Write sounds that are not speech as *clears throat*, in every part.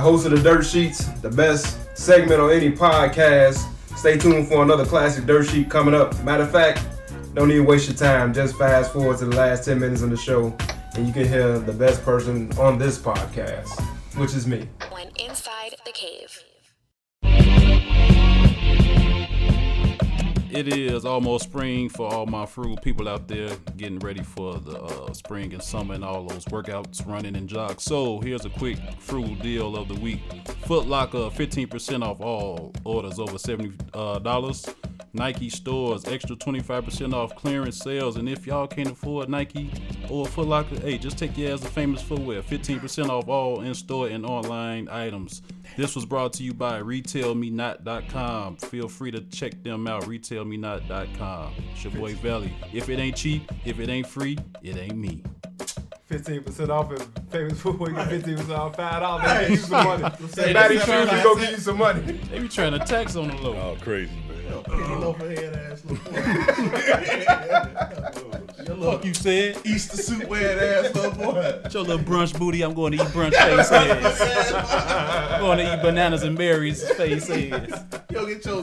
the host of the Dirt Sheets, the best segment on any podcast. Stay tuned for another classic Dirt Sheet coming up. Matter of fact, don't even waste your time. Just fast forward to the last 10 minutes of the show, and you can hear the best person on this podcast, which is me. When inside the cave. It is almost spring for all my frugal people out there getting ready for the uh, spring and summer and all those workouts, running and jogs. So here's a quick frugal deal of the week. Foot Locker, 15% off all orders over $70. Uh, Nike stores, extra 25% off clearance sales. And if y'all can't afford Nike or Foot Locker, hey, just take your ass to Famous Footwear. 15% off all in-store and online items. This was brought to you by RetailMeNot.com. Feel free to check them out, RetailMeNot.com. It's your boy Valley. If it ain't cheap, if it ain't free, it ain't me. 15% off and famous footwear get 15% off five dollars. They Hey, give you some money. Say Matty that Shoes seven go times. give you some money. They be trying to tax on the low. Oh, crazy, man. Penny loafer head ass little boy. Your Fuck you said. Easter suit wearing ass little boy. Your little brunch booty, I'm going to eat brunch face ass. I'm going to eat bananas and berries face ass. Yo, get your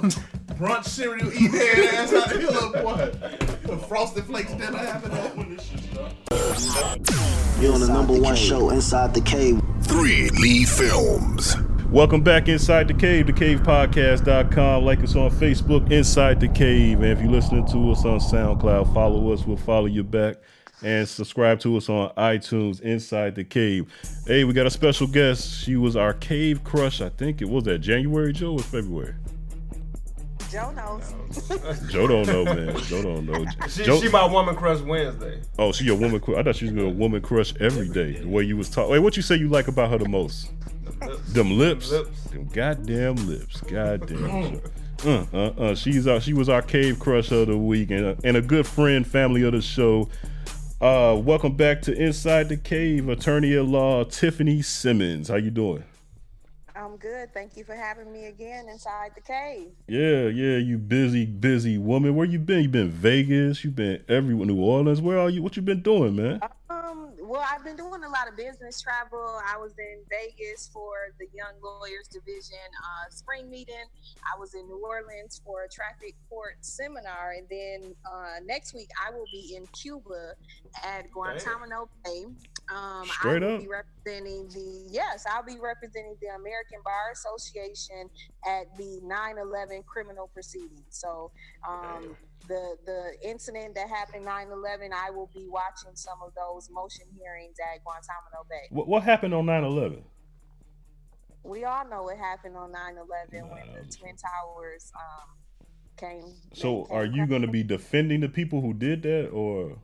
brunch cereal eating head ass out of here, little boy. The frosted flakes never happen when this shit start. You're on the number one show inside the cave. Three Lee Films. Welcome back inside the cave, thecavepodcast.com. Like us on Facebook, Inside the Cave. And if you're listening to us on SoundCloud, follow us. We'll follow you back. And subscribe to us on iTunes, Inside the Cave. Hey, we got a special guest. She was our cave crush. I think it was that January, Joe, or February? Joe knows. *laughs* Joe don't know, man. Joe don't know. She, Joe, she my woman crush Wednesday. oh, she a woman crush. I thought she was going to a woman crush every day. The way you was talking. Wait, what you say you like about her the most? Them lips. lips. Them goddamn lips. Goddamn. Uh, uh, uh. She's our, she was our cave crush of the week and a, and a good friend, family of the show. Uh, welcome back to Inside the Cave, attorney at law Tiffany Simmons. How you doing? I'm good. Thank you for having me again inside the cave. Yeah, yeah. You busy, busy woman. Where you been? You been Vegas? You been everywhere? New Orleans? Where are you? What you been doing, man? Um, well, I've been doing a lot of business travel. I was in Vegas for the Young Lawyers Division uh, spring meeting. I was in New Orleans for a traffic court seminar, and then uh, next week I will be in Cuba at Guantanamo Bay. Um, Straight I will up. be representing the yes, I'll be representing the American Bar Association at the 9/11 criminal proceedings. So. Um, the the incident that happened 9-11 i will be watching some of those motion hearings at guantanamo bay What, what happened on 9-11? we all know what happened on 9-11 when the twin towers um came So, came are you going to be defending the people who did that, or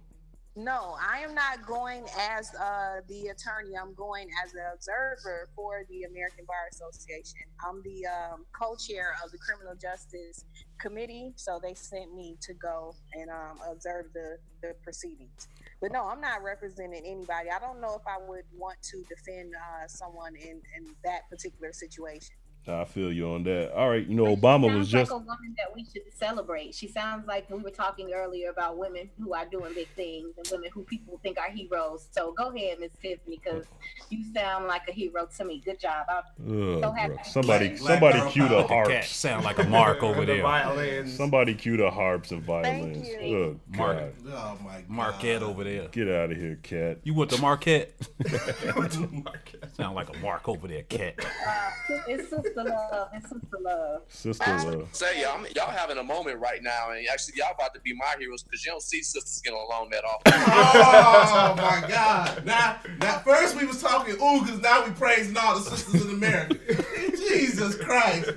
no i am not going as uh the attorney. I'm going as an observer for the american bar association. I'm the um, co-chair of the criminal justice committee so they sent me to go and um, observe the, the proceedings. But no i'm not representing anybody. I don't know if i would want to defend uh, someone in, in that particular situation I feel you on that. All right, you know, But Obama sounds was just like a woman that we should celebrate. She sounds like we were talking earlier about women who are doing big things and women who people think are heroes. So go ahead, Miss Tiffany, because you sound like a hero to me. Good job. I'm Ugh, so happy. somebody, Black- somebody cue the power. Cat harps. sound like a mark over The there. violins. Somebody cue the harps and violins. you. Ugh, Mark- God. Oh my god. Marquette over there. Get out of here, cat. You went to Marquette? *laughs* *laughs* Went to Marquette. Sound like a mark over there, cat. Uh, it's sister love. It's sister love. Sister love. say y'all, y'all having a moment right now, and actually y'all about to be my heroes because you don't see sisters get along that often. *laughs* Oh my God! Now, now, first we was talking oogas, now we praising all the sisters in America. *laughs* Jesus Christ!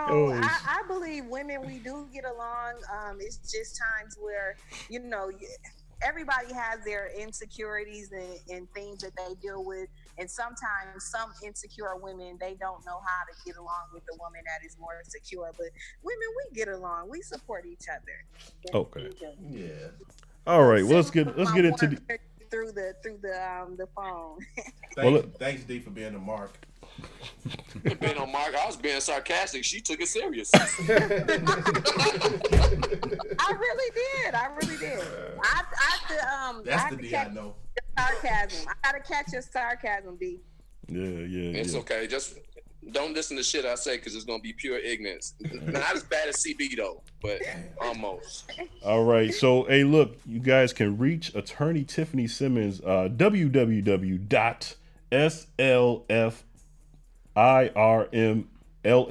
Oh, Oh, I, I believe women we do get along. Um, it's just times where you know y- everybody has their insecurities and, and things that they deal with, and sometimes some insecure women they don't know how to get along with a woman that is more secure. But women, we get along. We support each other. Okay. Yeah. All right. Well, let's get let's get into the. through the through the um the phone. *laughs* Thank, Well, thanks, D, for being the mark. being on Mark, I was being sarcastic. She took it serious. *laughs* I really did. I really did. I I had to, um I That's had the to D I catch know. Your sarcasm. I gotta catch your sarcasm, B. Yeah, yeah, It's yeah. okay. Just don't listen to shit I say because it's gonna be pure ignorance. *laughs* Not as bad as CB though, but almost. All right. So, hey, look, you guys can reach attorney Tiffany Simmons, uh,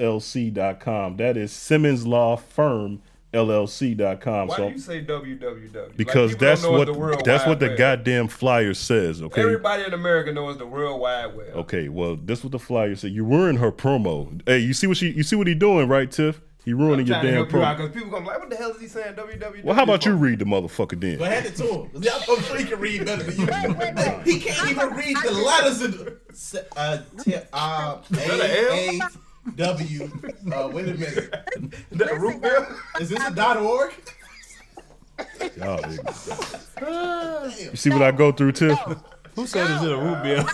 www.slfirmllc.com. That is Simmons Law Firm LLC.com. Why so, do you say www? because Like, that's what the World that's what the Web. goddamn flyer says. Okay. Everybody in America knows the World Wide Web. Okay, well, this what the flyer said. You ruined her promo. Hey, you see what she you see what he doing, right, Tiff? He ruining your trying to damn help promo. because people gonna like, what the hell is he saying? www. Well, how about you read the motherfucker then? But hand it to him. 'cause I'm sure he can read better than you. He can't even read the letters in the uh, t- uh, A, A, W. Uh, wait a minute. That root beer? Is this a dot org? Y'all ignorant. You see what I go through, Tiff? Who said is it a root beer?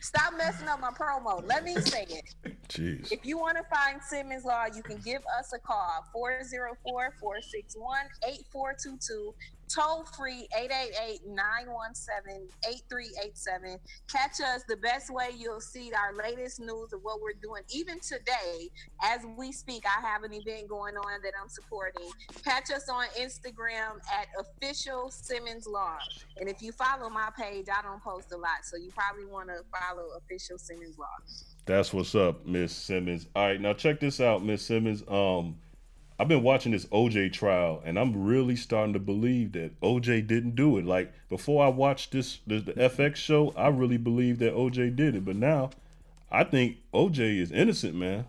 Stop messing up my promo. Let me say it. Jeez. If you want to find Simmons Law, you can give us a call 404 461 8422. Toll free 888 917 8387. Catch us the best way you'll see our latest news of what we're doing. Even today, as we speak, I have an event going on that I'm supporting. Catch us on Instagram at official Simmons Law. And if you follow my page, I don't post a lot. So you probably want to follow official Simmons Law. That's what's up, Miss Simmons. All right, now check this out, Miss Simmons. Um, I've been watching this OJ trial, and I'm really starting to believe that OJ didn't do it. Like before I watched this the, the FX show, I really believed that OJ did it, but now I think OJ is innocent, man.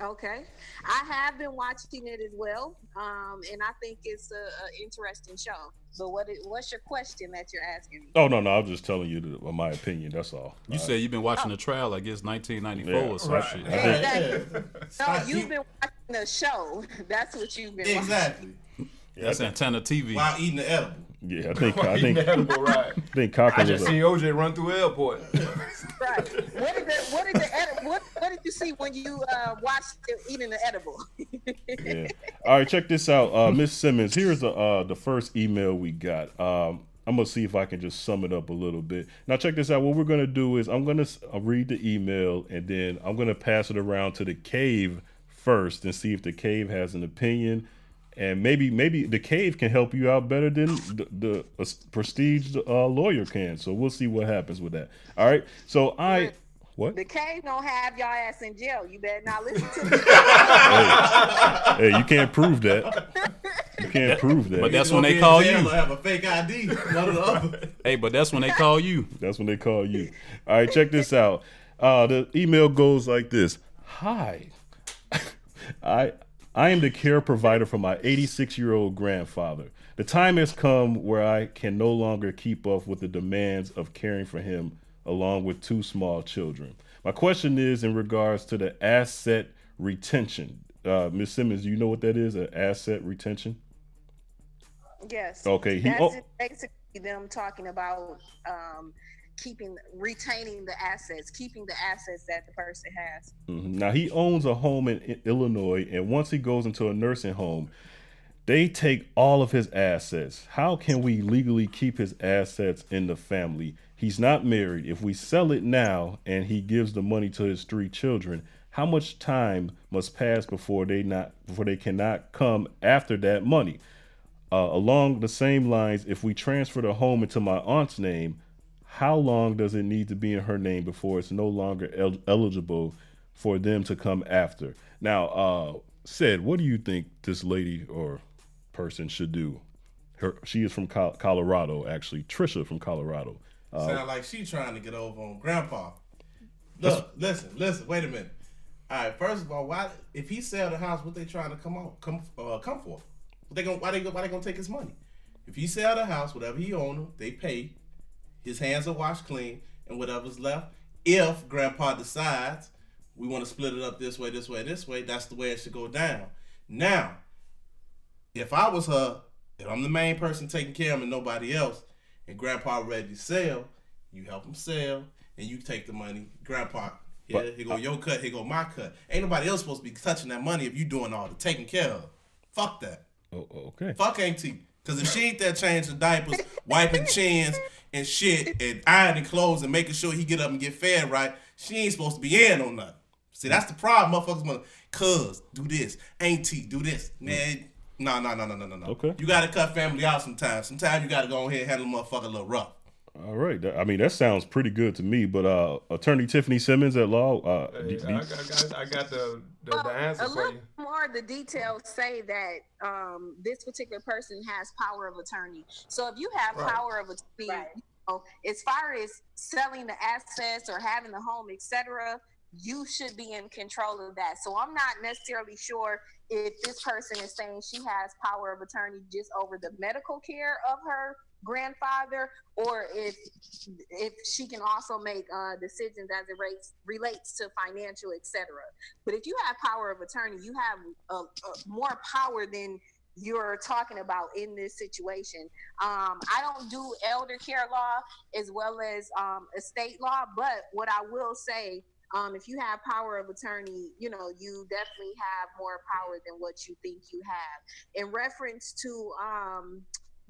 Okay, I have been watching it as well, um, and I think it's a, a interesting show. But what is, what's your question that you're asking me? Oh no, no, I'm just telling you the, my opinion. That's all. You said you've been watching the trial, I guess 1994 Yeah. or some Right. shit. Exactly. *laughs* No, Scott, you've been watching the show. *laughs* That's what you've been Exactly. That's antenna TV. While eating the edible. Yeah, I *laughs* think I Eating think the edible right. I think Cocker I just a- seen OJ run through the airport. Right. What did the what did the edi- what what did you see when you uh, watched it eating the edible? *laughs* yeah. All right, check this out, uh, Miss Simmons. Here's the uh, the first email we got. Um, I'm gonna see if I can just sum it up a little bit. Now, check this out. What we're gonna do is I'm gonna uh, read the email and then I'm gonna pass it around to the cave first and see if the cave has an opinion. And maybe maybe the cave can help you out better than the, the uh, prestige uh, lawyer can. So we'll see what happens with that. All right. So I what? The cave don't have y'all ass in jail. You better not listen to me. Hey, you can't prove that. You can't prove that. But that's when they call you. or have a fake ID. One or the other. Hey, but that's when they call you. That's when they call you. All right, check this out. Uh, the email goes like this: Hi, I I am the care provider for my 86 year old grandfather. The time has come where I can no longer keep up with the demands of caring for him, along with two small children. My question is in regards to the asset retention. Uh, Ms. Simmons, do you know what that is? An asset retention? yes. Okay, he- That's oh. basically them talking about um, keeping retaining the assets, keeping the assets that the person has. Mhm. Now he owns a home in Illinois, and once he goes into a nursing home, they take all of his assets. How can we legally keep his assets in the family? He's not married. If we sell it now and he gives the money to his three children, how much time must pass before they not before they cannot come after that money? Uh, along the same lines, if we transfer the home into my aunt's name, how long does it need to be in her name before it's no longer el- eligible for them to come after? Now, uh, said, what do you think this lady or person should do? Her, she is from Col- Colorado, actually. Trisha from Colorado. Uh, Sound like she trying to get over on grandpa. Look, listen, listen, wait a minute. All right, first of all, why if he sell the house, what they trying to come on come uh, come for? What they gonna why they why they gonna take his money? If he sell the house, whatever he own, they pay. His hands are washed clean, and whatever's left, if grandpa decides we want to split it up this way, this way, this way, that's the way it should go down. Now, if I was her, if I'm the main person taking care of him and nobody else, and grandpa ready to sell, you help him sell, and you take the money. Grandpa, here, But here go your cut, here go my cut. Ain't nobody else supposed to be touching that money if you doing all the taking care of. Fuck that. oh, okay. Fuck Auntie. Cause if she ain't there changing diapers, wiping chins and shit, and ironing clothes and making sure he get up and get fed right, she ain't supposed to be in on nothing. See, that's the problem. Motherfuckers want cuz do this, auntie do this, man. No, no, no, no, no, no, no. Okay. You gotta cut family out sometimes. Sometimes you gotta go ahead and handle a motherfucker a little rough. All right. I mean, that sounds pretty good to me. But uh, Attorney Tiffany Simmons at law. Uh, Hey, do- I, do- I, got, I got the the, the answer a for little you. more of the details say that um, this particular person has power of attorney. So if you have Right. power of attorney, you know, as far as selling the assets or having the home, etc., you should be in control of that. So I'm not necessarily sure if this person is saying she has power of attorney just over the medical care of her grandfather or if if she can also make uh, decisions as it relates relates to financial etc but if you have power of attorney you have uh, uh, more power than you're talking about in this situation um, i don't do elder care law as well as um, estate law but what i will say um, if you have power of attorney, you know, you definitely have more power than what you think you have. In reference to um,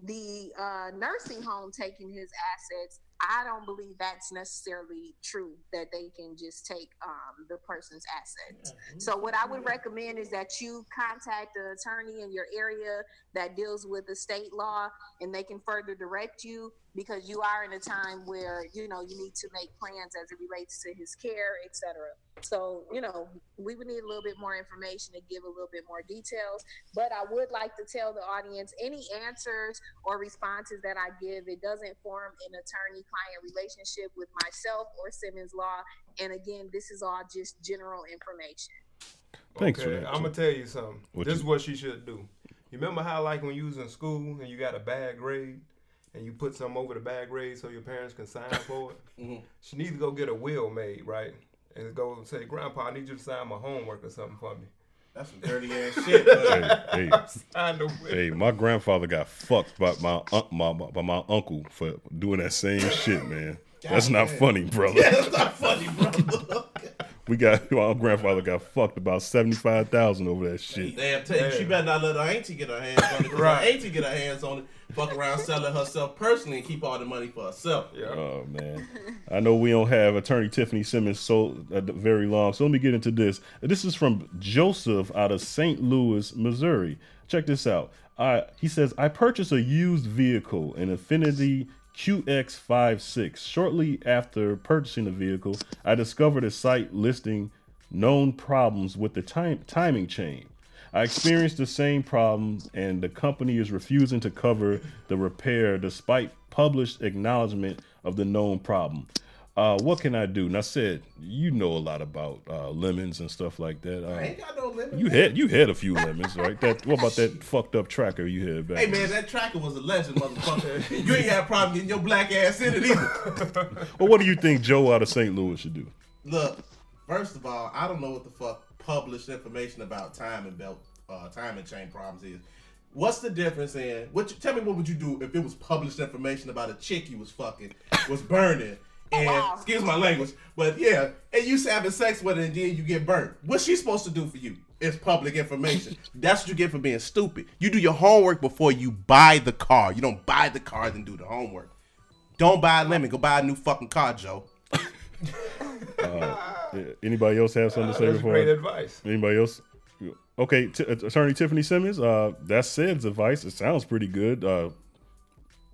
the uh, nursing home taking his assets, I don't believe that's necessarily true that they can just take um, the person's assets. So, what I would recommend is that you contact the attorney in your area that deals with estate law and they can further direct you because you are in a time where you know you need to make plans as it relates to his care, etc. So, you know, we would need a little bit more information to give a little bit more details. But I would like to tell the audience any answers or responses that I give, it doesn't form an attorney client relationship with myself or Simmons Law. And again, this is all just general information. Thanks for that, I'm gonna tell you something. What this you- is what she should do. You remember how like when you was in school and you got a bad grade and you put something over the bad grade so your parents can sign for it? *laughs* Mhm. She needs to go get a will made, right? And go and say, Grandpa, I need you to sign my homework or something for me. That's some dirty ass shit. hey, hey, *laughs* Sign the will. hey, my grandfather got fucked by my, un- my by my uncle for doing that same shit, man. That's not funny, brother. Yeah, that's not funny, brother. *laughs* We got *laughs* our grandfather got fucked about seventy five thousand over that shit. Damn, tell she better not let her auntie get her hands on it. Right. Her auntie get her hands on it, fuck around selling herself personally and keep all the money for herself. Yeah. Oh man, I know we don't have Attorney Tiffany Simmons so uh, very long, so let me get into this. This is from Joseph out of St. Louis, Missouri. Check this out. I he says I purchased a used vehicle, an Infiniti QX56. Shortly after purchasing the vehicle, I discovered a site listing known problems with the time timing chain. I experienced the same problems, and the company is refusing to cover the repair despite published acknowledgement of the known problem. Uh, what can I do? And I said, you know a lot about uh, lemons and stuff like that. I ain't got no limit. you had you had a few lemons, right? That what about that fucked up tracker you had back? Hey man, that tracker was a legend, motherfucker. *laughs* you ain't had a problem getting your black ass in it either. *laughs* Well, what do you think Joe out of St. Louis should do? Look, first of all, I don't know what the fuck published information about time and belt, uh, time and chain problems is. What's the difference in? What? You, tell me what would you do if it was published information about a chick you was fucking was burning? And wow. excuse my language, but yeah, and you having sex with her and then you get burnt. What's she supposed to do for you? It's public information. *laughs* That's what you get for being stupid. You do your homework before you buy the car. You don't buy the car then do the homework. Don't buy a lemon. Go buy a new fucking car, Joe. Yeah, Anybody else have something to say That's before? great advice. Anybody else? Okay, t- Attorney Tiffany Simmons. Uh, that's Sid's advice. It sounds pretty good. Uh,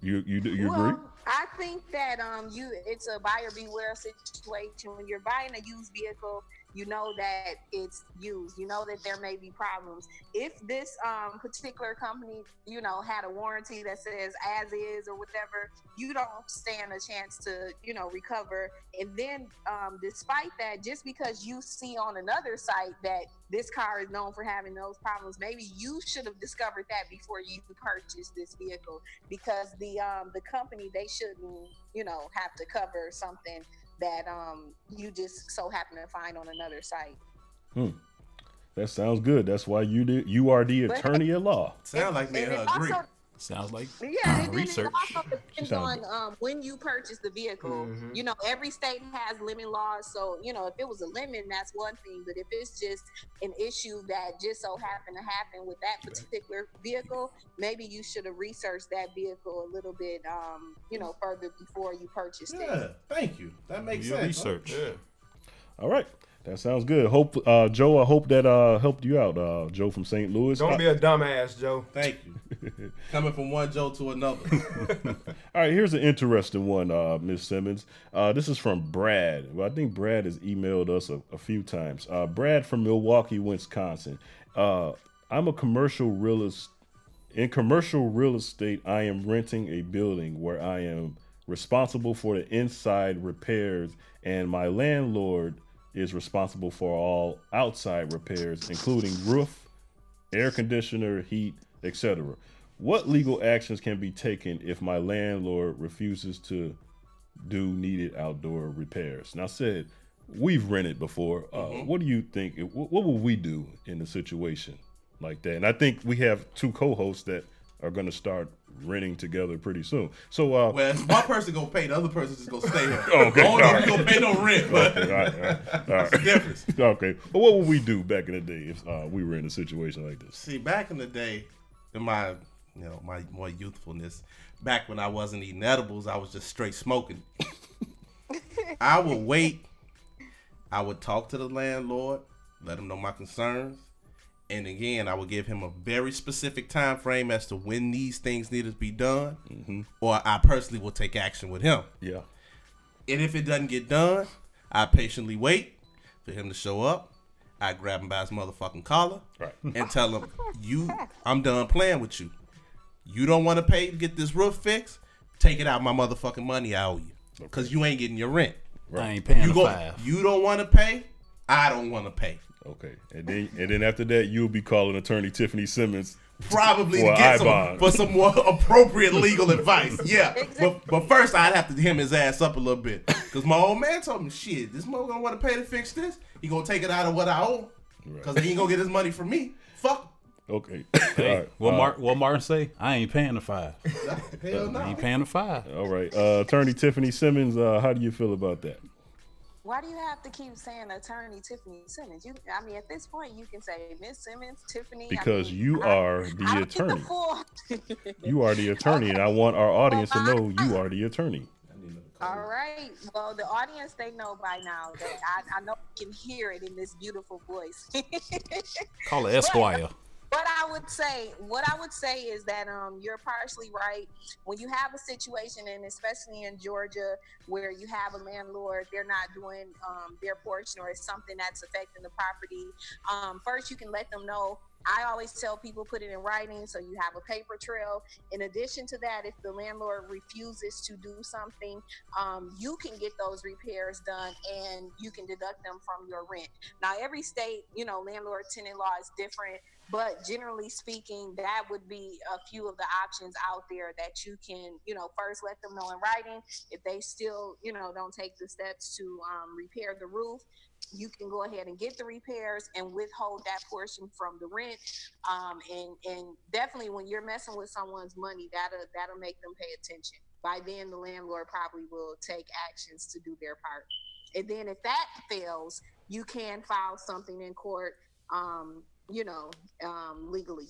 you you you agree? I think that um you it's a buyer beware situation. When you're buying a used vehicle, you know that it's used. You know that there may be problems. If this um particular company, you know, had a warranty that says as is or whatever, you don't stand a chance to, you know, recover. And then um despite that, just because you see on another site that this car is known for having those problems, maybe you should have discovered that before you purchased this vehicle because the um the company they shouldn't you know have to cover something that um you just so happen to find on another site Hmm. That sounds good. That's why you did. You are the attorney at law. Sound like me and and her it agree. also Sounds like Yeah, and then research. it also depends on um, when you purchase the vehicle. Mhm. You know, every state has lemon laws, so you know if it was a lemon, that's one thing. But if it's just an issue that just so happened to happen with that particular vehicle, maybe you should have researched that vehicle a little bit, um, you know, further before you purchased it. Yeah, thank you. That makes Your sense. huh? research. Yeah. All right. That sounds good. Hope uh, Joe. I hope that uh, helped you out, uh, Joe from St. Louis. Don't Uh, be a dumbass, Joe. Thank you. *laughs* Coming from one Joe to another. *laughs* All right, here's an interesting one, uh, Miss Simmons. Uh, this is from Brad. Well, I think Brad has emailed us a, a few times. Uh, Brad from Milwaukee, Wisconsin. Uh, I'm a commercial real estate. In commercial real estate, I am renting a building where I am responsible for the inside repairs, and my landlord is responsible for all outside repairs, including roof, air conditioner, heat, etc. What legal actions can be taken if my landlord refuses to do needed outdoor repairs? Now, said we've rented before. Uh, What do you think? What, what would we do in a situation like that? And I think we have two co-hosts that are going to start renting together pretty soon. So, uh, well, if one person gonna pay, the other person just gonna stay here. *laughs* Okay, I don't all if gonna pay no rent, but Okay, all right, all right, all that's the difference. okay, but what would we do back in the day if uh, we were in a situation like this? See, back in the day, in my you know my more youthfulness, back when I wasn't eating edibles, I was just straight smoking. *laughs* I would wait. I would talk to the landlord, let him know my concerns, and again, I would give him a very specific time frame as to when these things need to be done, mm-hmm. or I personally will take action with him. Yeah. And if it doesn't get done, I patiently wait for him to show up. I grab him by his motherfucking collar Right. and tell him, "You, I'm done playing with you. You don't want to pay to get this roof fixed? Take it out my motherfucking money I owe you, because you ain't getting your rent. I ain't paying You the go, five. you don't want to pay. I don't want to pay. Okay, and then and then after that, you'll be calling attorney Tiffany Simmons Probably for to get some, for some more *laughs* appropriate legal advice. *laughs* Yeah, but but first I'd have to hem his ass up a little bit because my old man told me, "Shit, this mother gonna want to pay to fix this. He gonna take it out of what I owe because he ain't gonna get his money from me. Fuck, Okay. Hey, All right. what, Uh, Mar- what Martin say? I ain't paying the five. *laughs* hell I no." ain't paying the five. All right. Uh, attorney Tiffany Simmons, uh, how do you feel about that? Why do you have to keep saying attorney Tiffany Simmons? You, I mean, at this point, you can say Miss Simmons, Tiffany. I Because mean, you are I the don't attorney. full- You are the attorney, and I want our audience to know you are the attorney. All right. Well, the audience they know by now that I, I know you can hear it in this beautiful voice. *laughs* Call it Esquire. What I would say, what I would say is that um, you're partially right. When you have a situation, and especially in Georgia, where you have a landlord, they're not doing um, their portion, or it's something that's affecting the property. Um, first, you can let them know. I always tell people put it in writing so you have a paper trail. In addition to that, if the landlord refuses to do something, um, you can get those repairs done and you can deduct them from your rent. Now, every state, you know, landlord tenant law is different, but generally speaking, that would be a few of the options out there that you can, you know, first let them know in writing. If they still, you know, don't take the steps to um, repair the roof, you can go ahead and get the repairs and withhold that portion from the rent. Um, and and definitely when you're messing with someone's money, that'll that'll make them pay attention. By then, the landlord probably will take actions to do their part. And then if that fails, you can file something in court. Um, you know, um, legally.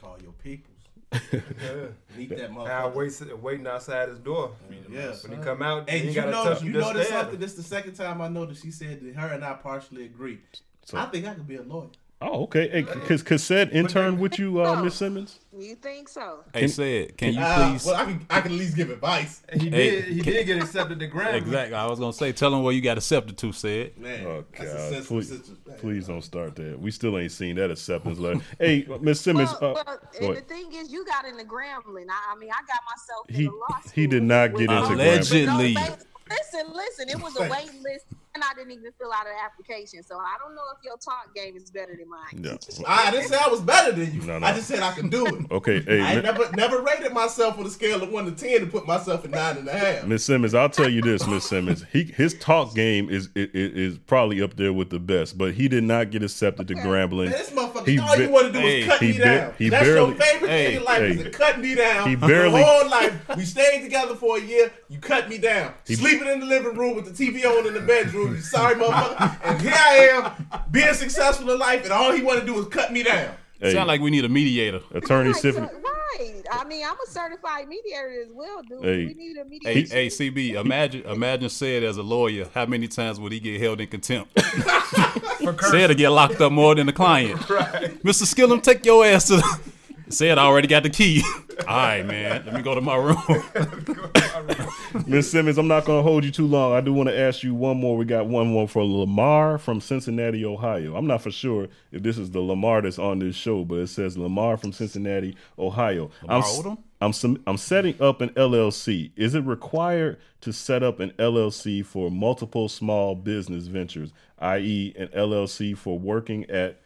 Call your peoples. *laughs* Yeah. Meet that Now motherfucker. wait, waiting outside his door. Yeah. When he come out, Hey, you did ain't you know? You just noticed stare at something? him. This the second time I know that she said that her and I partially agree. So- I think I could be a lawyer. Oh, okay. Hey, cause cassette intern with you, uh, Miss Simmons. You think so? Hey, said, can you Uh, please? well, I can, I can at least give advice. He Hey, did. He can- did get accepted to Grammy. Exactly. I was gonna say, tell him where you got accepted to. Said. Man, Oh God! Please, situation. please don't start that. We still ain't seen that acceptance letter. hey, *laughs* Miss Simmons. Well, uh, well, and the thing is, you got into Grambling. I, I mean, I got myself in He- the law he did not get into with Grambling. no Allegedly. Listen, listen. It was a waiting list and I didn't even fill out an application, so I don't know if your talk game is better than mine. Yeah. I didn't say I was better than you. No, no. I just said I can do it. Okay, hey, I Mi- never never rated myself on a scale of one to ten to put myself at nine and a half. Miss Simmons, I'll tell you this, Miss Simmons. He his talk game is, is is probably up there with the best, but he did not get accepted to Grambling. Man, this motherfucker, He all you want to do Hey, is cut he me ba- down. he That's barely- your favorite Hey, thing in life is hey. to cut me down. He barely- The whole life, we stayed together for a year. You cut me down. Sleeping in the living room with the TV on in the bedroom. You sorry, motherfucker. And here I am, being successful in life, and all he want to do is cut me down. Hey, Sound like we need a mediator. Attorney Right, so- right. I mean, I'm a certified mediator as well, dude. Hey. We need a mediator. hey, CB, imagine, imagine said as a lawyer, how many times would he get held in contempt? *laughs* said to get locked up more than the client. Right. Mr. Skillum, take your ass to. The, said I already got the key. *laughs* All right, man. *laughs* Let me go to my room. Miss Simmons, I'm not going to hold you too long. I do want to ask you one more. We got one more for Lamar from Cincinnati, Ohio. I'm not for sure if this is the Lamar that's on this show, but it says Lamar from Cincinnati, Ohio. I'm, Lamar Odom? I'm, some, I'm setting up an LLC. Is it required to set up an LLC for multiple small business ventures, i.e., an LLC for working at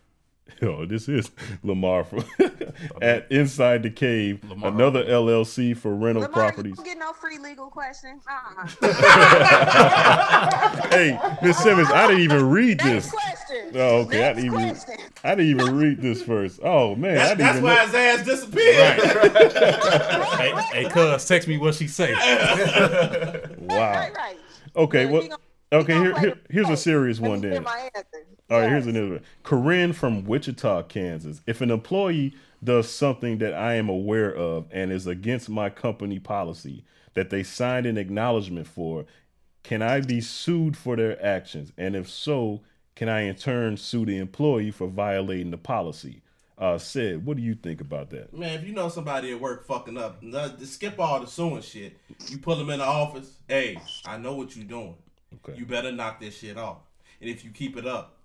*laughs* Oh, this is Lamar from *laughs* at Inside the Cave, Lamar. another LLC for rental Lamar, properties. you don't get no free legal questions. Uh-uh. *laughs* hey, Miss Simmons, I didn't even read this. question. Oh, okay, I didn't even. question. I didn't even read this first. Oh man, I That's, didn't that's even. why know- his ass disappeared. hey, hey, cuz, text me what she say. Wow. Right, right. Okay, We- well, we gonna- okay. Here, here, here's a serious one me then. get my answer. All right, here's another one. Corinne from Wichita, Kansas. If an employee does something that I am aware of and is against my company policy that they signed an acknowledgement for, can I be sued for their actions? And if so, can I in turn sue the employee for violating the policy? Uh, said, what do you think about that? Man, if you know somebody at work fucking up, just skip all the suing shit. You pull them in the office. Hey, I know what you're doing. Okay. You better knock this shit off. And if you keep it up,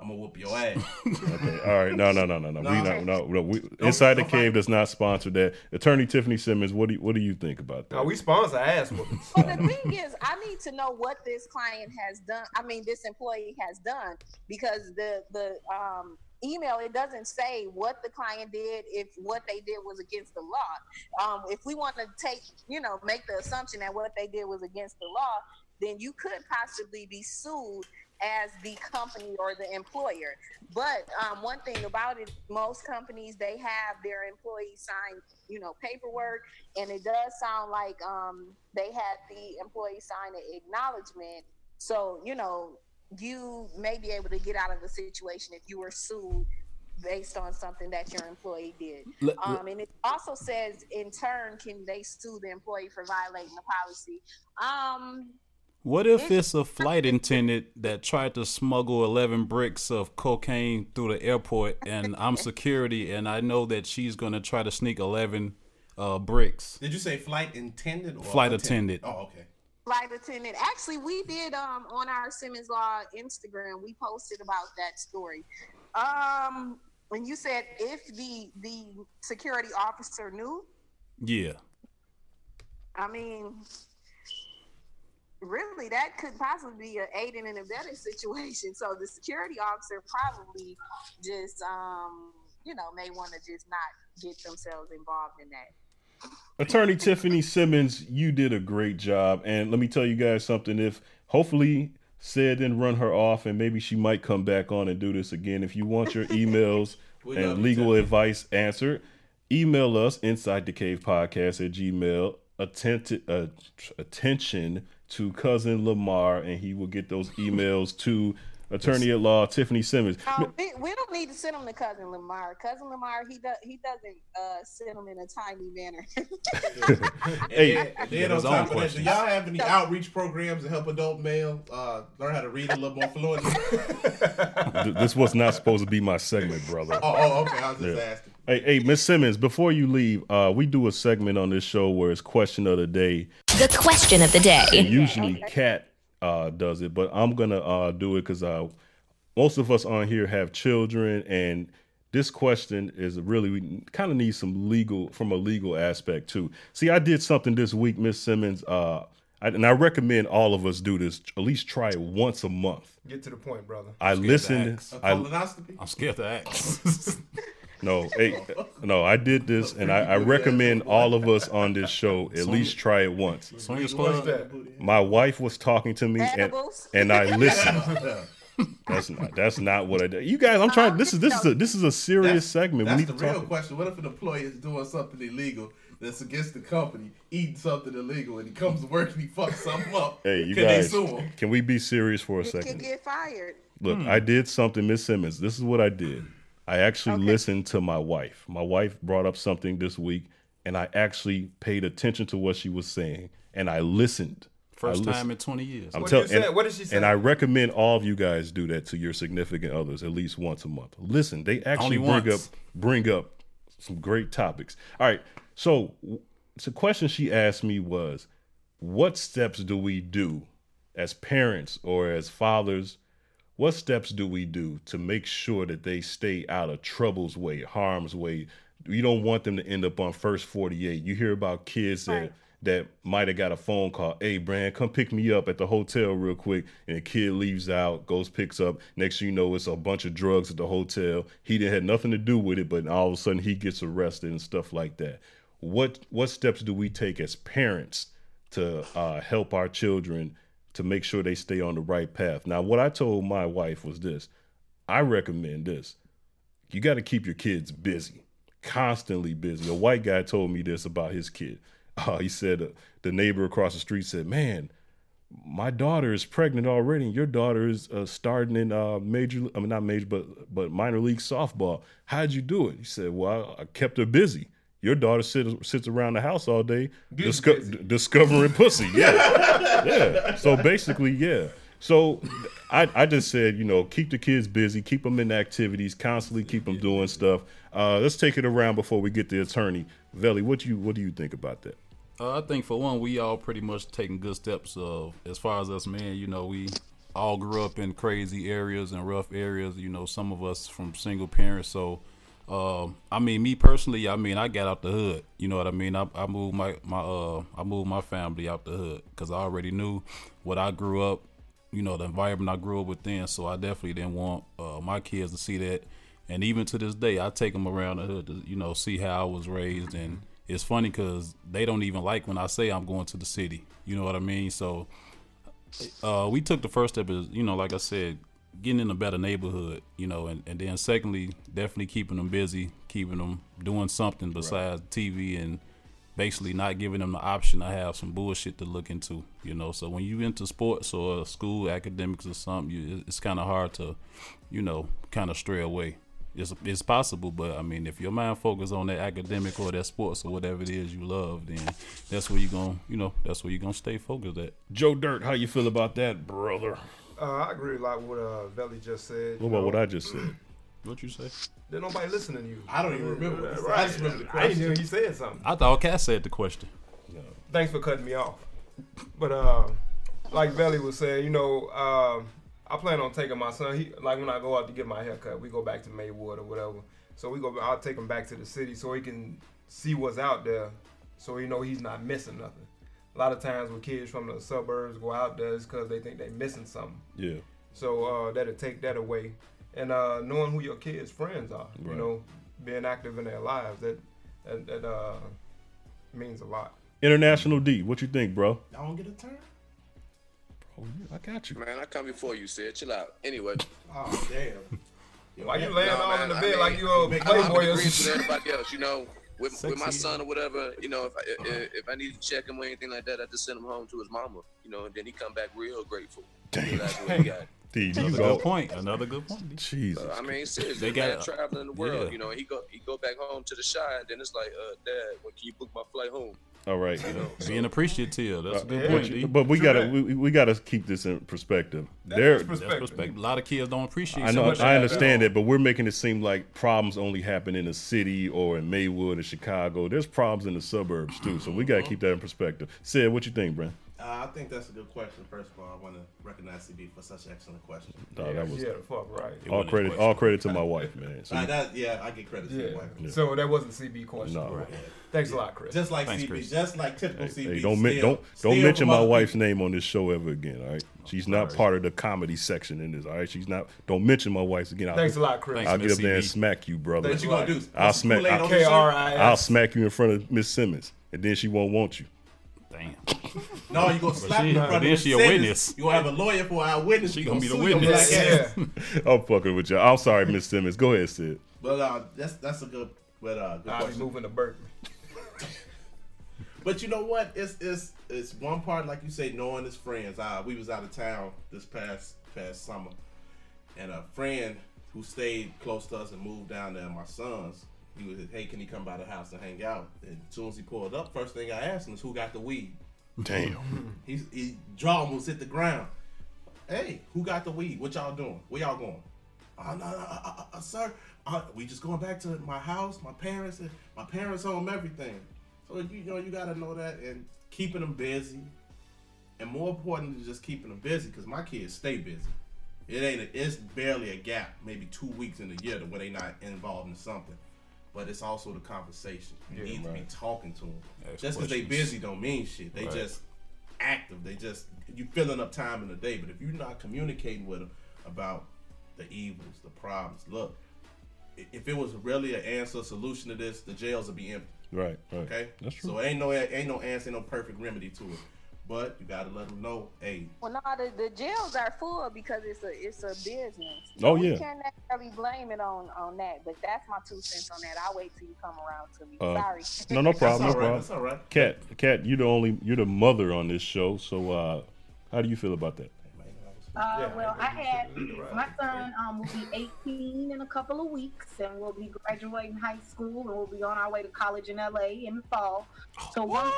I'm gonna whoop your ass. Okay. All right. No, no, no, no, no. We not, no, no. We, Inside the don't Cave fight. does not sponsor that. Attorney Tiffany Simmons, what do you, what do you think about that? Now we sponsor ass whoopings. Well, the thing is, I need to know what this client has done. I mean, this employee has done because the the um, email it doesn't say what the client did if what they did was against the law. Um, if we want to take, you know, make the assumption that what they did was against the law, then you could possibly be sued as the company or the employer. But um, one thing about it, most companies they have their employees sign, you know, paperwork, and it does sound like um, they had the employee sign an acknowledgement. So you know, you may be able to get out of the situation if you were sued based on something that your employee did. Um, and it also says, in turn, can they sue the employee for violating the policy? What if it's a flight attendant that tried to smuggle 11 bricks of cocaine through the airport and I'm *laughs* security and I know that she's going to try to sneak 11 uh, bricks? Did you say flight attendant or Flight attendant. Oh, okay. flight attendant. Actually, we did um on our Simmons Law Instagram. We posted about that story. Um, when you said if the the security officer knew, Yeah. I mean, really, that could possibly be a aiding and abetting situation. So the security officer probably just um you know may want to just not get themselves involved in that. Attorney Tiffany Simmons, you did a great job. And let me tell you guys something. If hopefully said didn't run her off, and maybe she might come back on and do this again. If you want your *laughs* emails *laughs* and legal advice answered, email us inside the cave podcast at gmail. Attent- uh, attention to cousin Lamar, and he will get those *laughs* emails to attorney at law Tiffany Simmons. Um, we, we don't need to send them to cousin Lamar. Cousin Lamar, he does he doesn't uh, send them in a timely manner. *laughs* Hey, And then, then on top of that, do y'all have any outreach programs to help adult male uh, learn how to read a little more fluently? *laughs* This was not supposed to be my segment, brother. oh, oh, okay. I was just Yeah. asking. Hey, hey, Miss Simmons, before you leave, uh, we do a segment on this show where it's question of the day. The question of the day. And usually Cat uh, does it, but I'm gonna uh, do it because uh, most of us on here have children, and this question is really we kind of need some legal from a legal aspect too. See, I did something this week, Miss Simmons. Uh, I, and I recommend all of us do this. At least try it once a month. Get to the point, brother. I Scared to listened. ask. A I colonoscopy? I'm scared to ask. *laughs* *laughs* no, hey, no, I did this, and I, I recommend all of us on this show at least try it once. Swingers What's Club. that? My wife was talking to me, and, and I *laughs* listened. *laughs* That's not. That's not what I did. You guys, I'm trying. This is this is a this is a serious segment. That's we the need to real talk. question. What if an employee is doing something illegal that's against the company, eating something illegal, and he comes to work and he fucks something up? Hey, you Can guys, they sue him? can we be serious for a You can second? get fired. Look, hmm. I did something, Miss Simmons. This is what I did. I actually listened to my wife. My wife brought up something this week, and I actually paid attention to what she was saying, and I listened. First I time listened. in 20 years. I'm What tell- did you say? and- What did she say? And I recommend all of you guys do that to your significant others at least once a month. Listen, they actually Only bring once. up bring up some great topics. All right, so w- the question she asked me was, what steps do we do as parents or as fathers? What steps do we do to make sure that they stay out of trouble's way, harm's way? You don't want them to end up on first 48. You hear about kids that Right. that might have got a phone call. Hey, Brand, come pick me up at the hotel real quick. And the kid leaves out, goes, picks up. Next thing you know, it's a bunch of drugs at the hotel. He didn't had nothing to do with it, but all of a sudden he gets arrested and stuff like that. What what steps do we take as parents to uh, help our children to make sure they stay on the right path? Now, what I told my wife was this: I recommend this. You got to keep your kids busy, constantly busy. A white guy told me this about his kid. *laughs* Uh, he said uh, the neighbor across the street said, "Man, my daughter is pregnant already, and your daughter is uh, starting in uh, major. I mean, not major, but but minor league softball. How'd you do it?" He said, "Well, I kept her busy." Your daughter sits sits around the house all day disco- d- discovering pussy. Yeah, yeah. So basically, yeah. So I, I just said, you know, keep the kids busy, keep them in activities, constantly keep them doing stuff. Uh, let's take it around before we get the attorney. Veli, what you what do you think about that? Uh, I think for one, we all pretty much taking good steps. Of as far as us men, you know, we all grew up in crazy areas and rough areas. You know, some of us from single parents. So, um, I mean, me personally, I mean, I got out the hood. You know what I mean? I, I moved my my uh, I moved my family out the hood because I already knew what I grew up. You know, the environment I grew up within. So I definitely didn't want uh, my kids to see that. And even to this day, I take them around the hood to you know see how I was raised and it's funny because they don't even like when I say I'm going to the city. You know what I mean? So uh, we took the first step is, you know, like I said, getting in a better neighborhood, you know, and, and then secondly, definitely keeping them busy, keeping them doing something besides TV and basically not giving them the option to have some bullshit to look into, you know. So when you into sports or school academics or something, you, it's kind of hard to, you know, kind of stray away. It's, it's possible, but I mean, if your mind focus on that academic or that sports or whatever it is you love, then that's where you're gonna, you know, that's where you're gonna stay focused at. Joe Dirt, how you feel about that, brother? Uh, I agree with a lot with what uh, Veli just said. What about what I just said? *clears throat* What you say? There's nobody listening to you. I don't even remember what he said. I just remember the question. I didn't question. hear he said something. I thought Cass said the question. Thanks for cutting me off. But uh, like Veli was saying, you know, um, I plan on taking my son. He like when I go out to get my haircut, we go back to Maywood or whatever. So we go. I'll take him back to the city so he can see what's out there, so he know he's not missing nothing. A lot of times when kids from the suburbs go out there, it's because they think they're missing something. Yeah. So uh, that'll take that away, and uh, knowing who your kids' friends are, you know, being active in their lives, that that, that uh, means a lot. International D, what you think, bro? Y'all don't get a turn? Bro, I got you. Man, I come before you, said. Chill out. Anyway, *laughs* Oh, damn. Why you laying No, all man, in the I bed mean, like you a make- I'm, I'm playboy or agreeing with everybody else. You know, with, with my son or whatever, you know, if I, if, if I need to check him or anything like that, I just send him home to his mama. You know, and then he come back real grateful. Damn. That's what he got. D, Another go. good point. Another good point. D. Jesus. I mean, seriously, They they got- got traveling the world. yeah. You know, he go he go back home to the Chi, and then it's like, uh, Dad, when can you book my flight home? All right. You know, Being appreciative. That's a good Yeah. point, But, you- but we True gotta that. we, we gotta keep this in perspective. That There, is That's perspective. perspective. A lot of kids don't appreciate I so know, much I understand that. that, but we're making it seem like problems only happen in the city or in Maywood or Chicago. There's problems in the suburbs too, so we gotta uh-huh. keep that in perspective. Said, what you think, Brent? Uh, I think that's a good question. First of all, I want to recognize CB for such an excellent question. Dog, that was yeah, the fuck right. All credit. All credit to my wife, man. So *laughs* Uh, that, yeah, I get credit to Yeah. your wife. So that wasn't CB question. No. Right. Thanks a lot, Chris. Just like Thanks, CB, Chris. just like typical Hey, CB. hey, don't steal- don't steal don't mention my wife's people. name on this show ever again. All right, she's not part of the comedy section in this. All right, she's not. Don't mention my wife's again. I'll, Thanks a lot, Chris. I'll get up there and smack you, brother. What you gonna do? I'll smack- Kool-Aid I'll- on this shirt? K-R-I-S. I'll smack you in front of Miss Simmons, and then she won't want you. Damn. *laughs* No, you gonna slap she- me in front of then Miss she a Simmons. witness. You gonna have a lawyer for our witness. She You gonna be the witness. black. *laughs* Yeah. I'm fucking with you. I'm sorry, Miss Simmons. Go ahead, Sid. But uh, that's that's a good, but uh, good I'll be moving to Berkeley. *laughs* But you know what? It's it's it's one part like you say, knowing his friends. Uh, we was out of town this past past summer, and a friend who stayed close to us and moved down there, my sons. He was, hey, can he come by the house and hang out? And as soon as he pulled up, first thing I asked him is who got the weed. Damn. He's, he jaw almost hit the ground. Hey, who got the weed? What y'all doing? Where y'all going? Oh no, no, uh, uh, sir. Uh, we just going back to my house, my parents, and my parents home, everything. So you know you gotta know that and keeping them busy, and more important than just keeping them busy, because my kids stay busy. It ain't. A, it's barely a gap, maybe two weeks in a year to where they not involved in something. But it's also the conversation. You Yeah, need to be talking to them. Ask Just because they busy don't mean shit. They Right. just active. They just you filling up time in the day. But if you're not communicating with them about the evils, the problems, look, if it was really an answer solution to this, the jails would be empty. Right. Right. Okay, That's true. So it ain't no ain't no answer, no perfect remedy to it. But you gotta let them know, hey, Well, no, the, the jails are full because it's a it's a business. Oh, we yeah. can't necessarily blame it on on that, but that's my two cents on that. I'll wait till you come around to me. Uh, Sorry. No, no *laughs* problem. all No right. problem. That's all right. Cat, Cat, you're the only, you're the mother on this show. So, uh, how do you feel about that? Uh, Yeah, well, I I had my son um, will be 18 in a couple of weeks, and we'll be graduating high school, and we'll be on our way to college in LA in the fall. So one,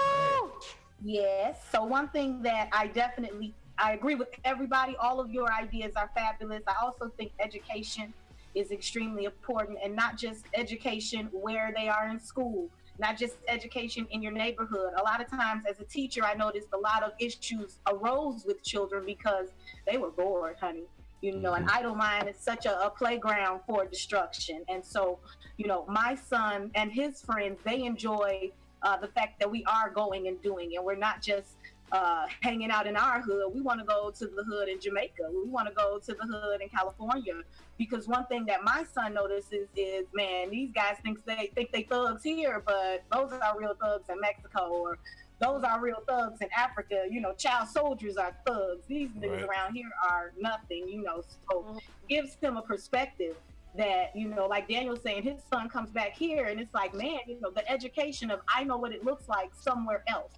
yes. So one thing that I definitely I agree with everybody. All of your ideas are fabulous. I also think education is extremely important, and not just education where they are in school, not just education in your neighborhood. A lot of times, as a teacher, I noticed a lot of issues arose with children because they were bored, honey. You know, an mm-hmm. idle mind is such a, a playground for destruction. And so, you know, my son and his friends, they enjoy uh, the fact that we are going and doing, and we're not just uh, hanging out in our hood. We want to go to the hood in Jamaica. We want to go to the hood in California. Because one thing that my son notices is, man, these guys think they think they thugs here, but those are real thugs in Mexico, or those are real thugs in Africa. You know, child soldiers are thugs. These niggas Right. around here are nothing. You know, so gives them a perspective that you know, like Daniel saying, his son comes back here, and it's like, man, you know, the education of I know what it looks like somewhere else,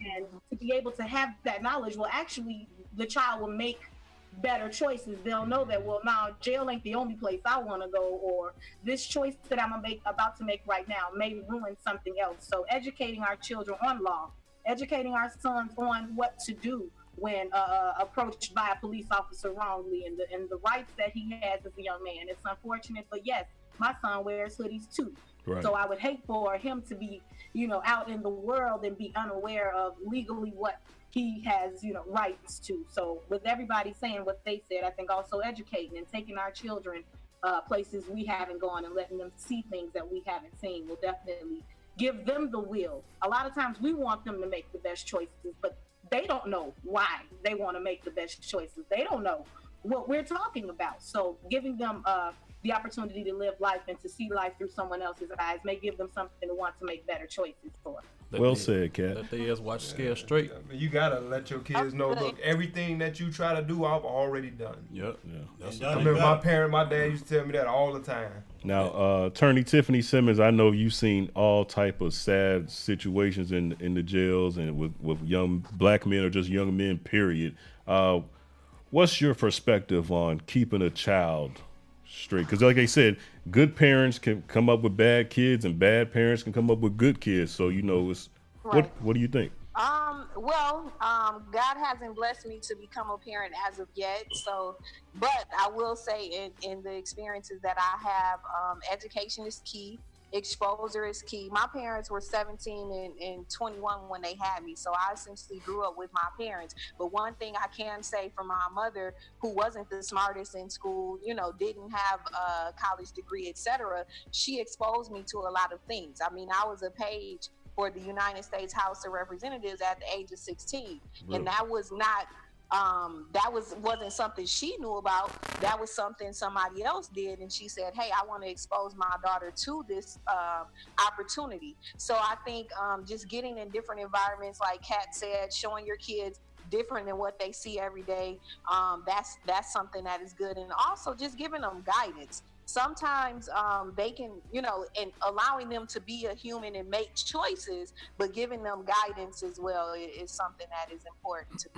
and to be able to have that knowledge will actually the child will make better choices. They'll know that well now jail ain't the only place I want to go, or this choice that I'm make, about to make right now may ruin something else. So educating our children on law, educating our sons on what to do when uh, approached by a police officer wrongly, and the and the rights that he has as a young man. It's unfortunate, but yes, my son wears hoodies too. Right. So I would hate for him to be, you know, out in the world and be unaware of legally what he has, you know, rights to. So with everybody saying what they said, I think also educating and taking our children uh, places we haven't gone and letting them see things that we haven't seen will definitely give them the will. A lot of times we want them to make the best choices, but they don't know why they want to make the best choices. They don't know what we're talking about. So giving them uh, the opportunity to live life and to see life through someone else's eyes may give them something to want to make better choices for. Let Well they- said, Cat. Let they ass watch Scared Straight. I mean, you gotta let your kids know. Look, everything that you try to do, I've already done. Yep. Yeah. That's And I done remember my parent, my dad used to tell me that all the time. Now, uh, attorney Tiffany Simmons, I know you've seen all type of sad situations in in the jails and with, with young black men or just young men. Period. Uh, what's your perspective on keeping a child straight? Because, like I said, good parents can come up with bad kids, and bad parents can come up with good kids. So you know, it's what what do you think? Um, well, um, God hasn't blessed me to become a parent as of yet. So, but I will say in, in the experiences that I have, um, education is key. Exposure is key. My parents were 17 and, and 21 when they had me, so I essentially grew up with my parents. But one thing I can say for my mother, who wasn't the smartest in school, you know, didn't have a college degree, etc., she exposed me to a lot of things. I mean, I was a page for the United States House of Representatives at the age of 16, Really? and that was not um, that was wasn't something she knew about. That was something somebody else did, and she said, "Hey, I want to expose my daughter to this uh, opportunity." So I think um, just getting in different environments, like Kat said, showing your kids different than what they see every day. Um, that's that's something that is good, and also just giving them guidance. Sometimes um, they can, you know, and allowing them to be a human and make choices, but giving them guidance as well is something that is important to.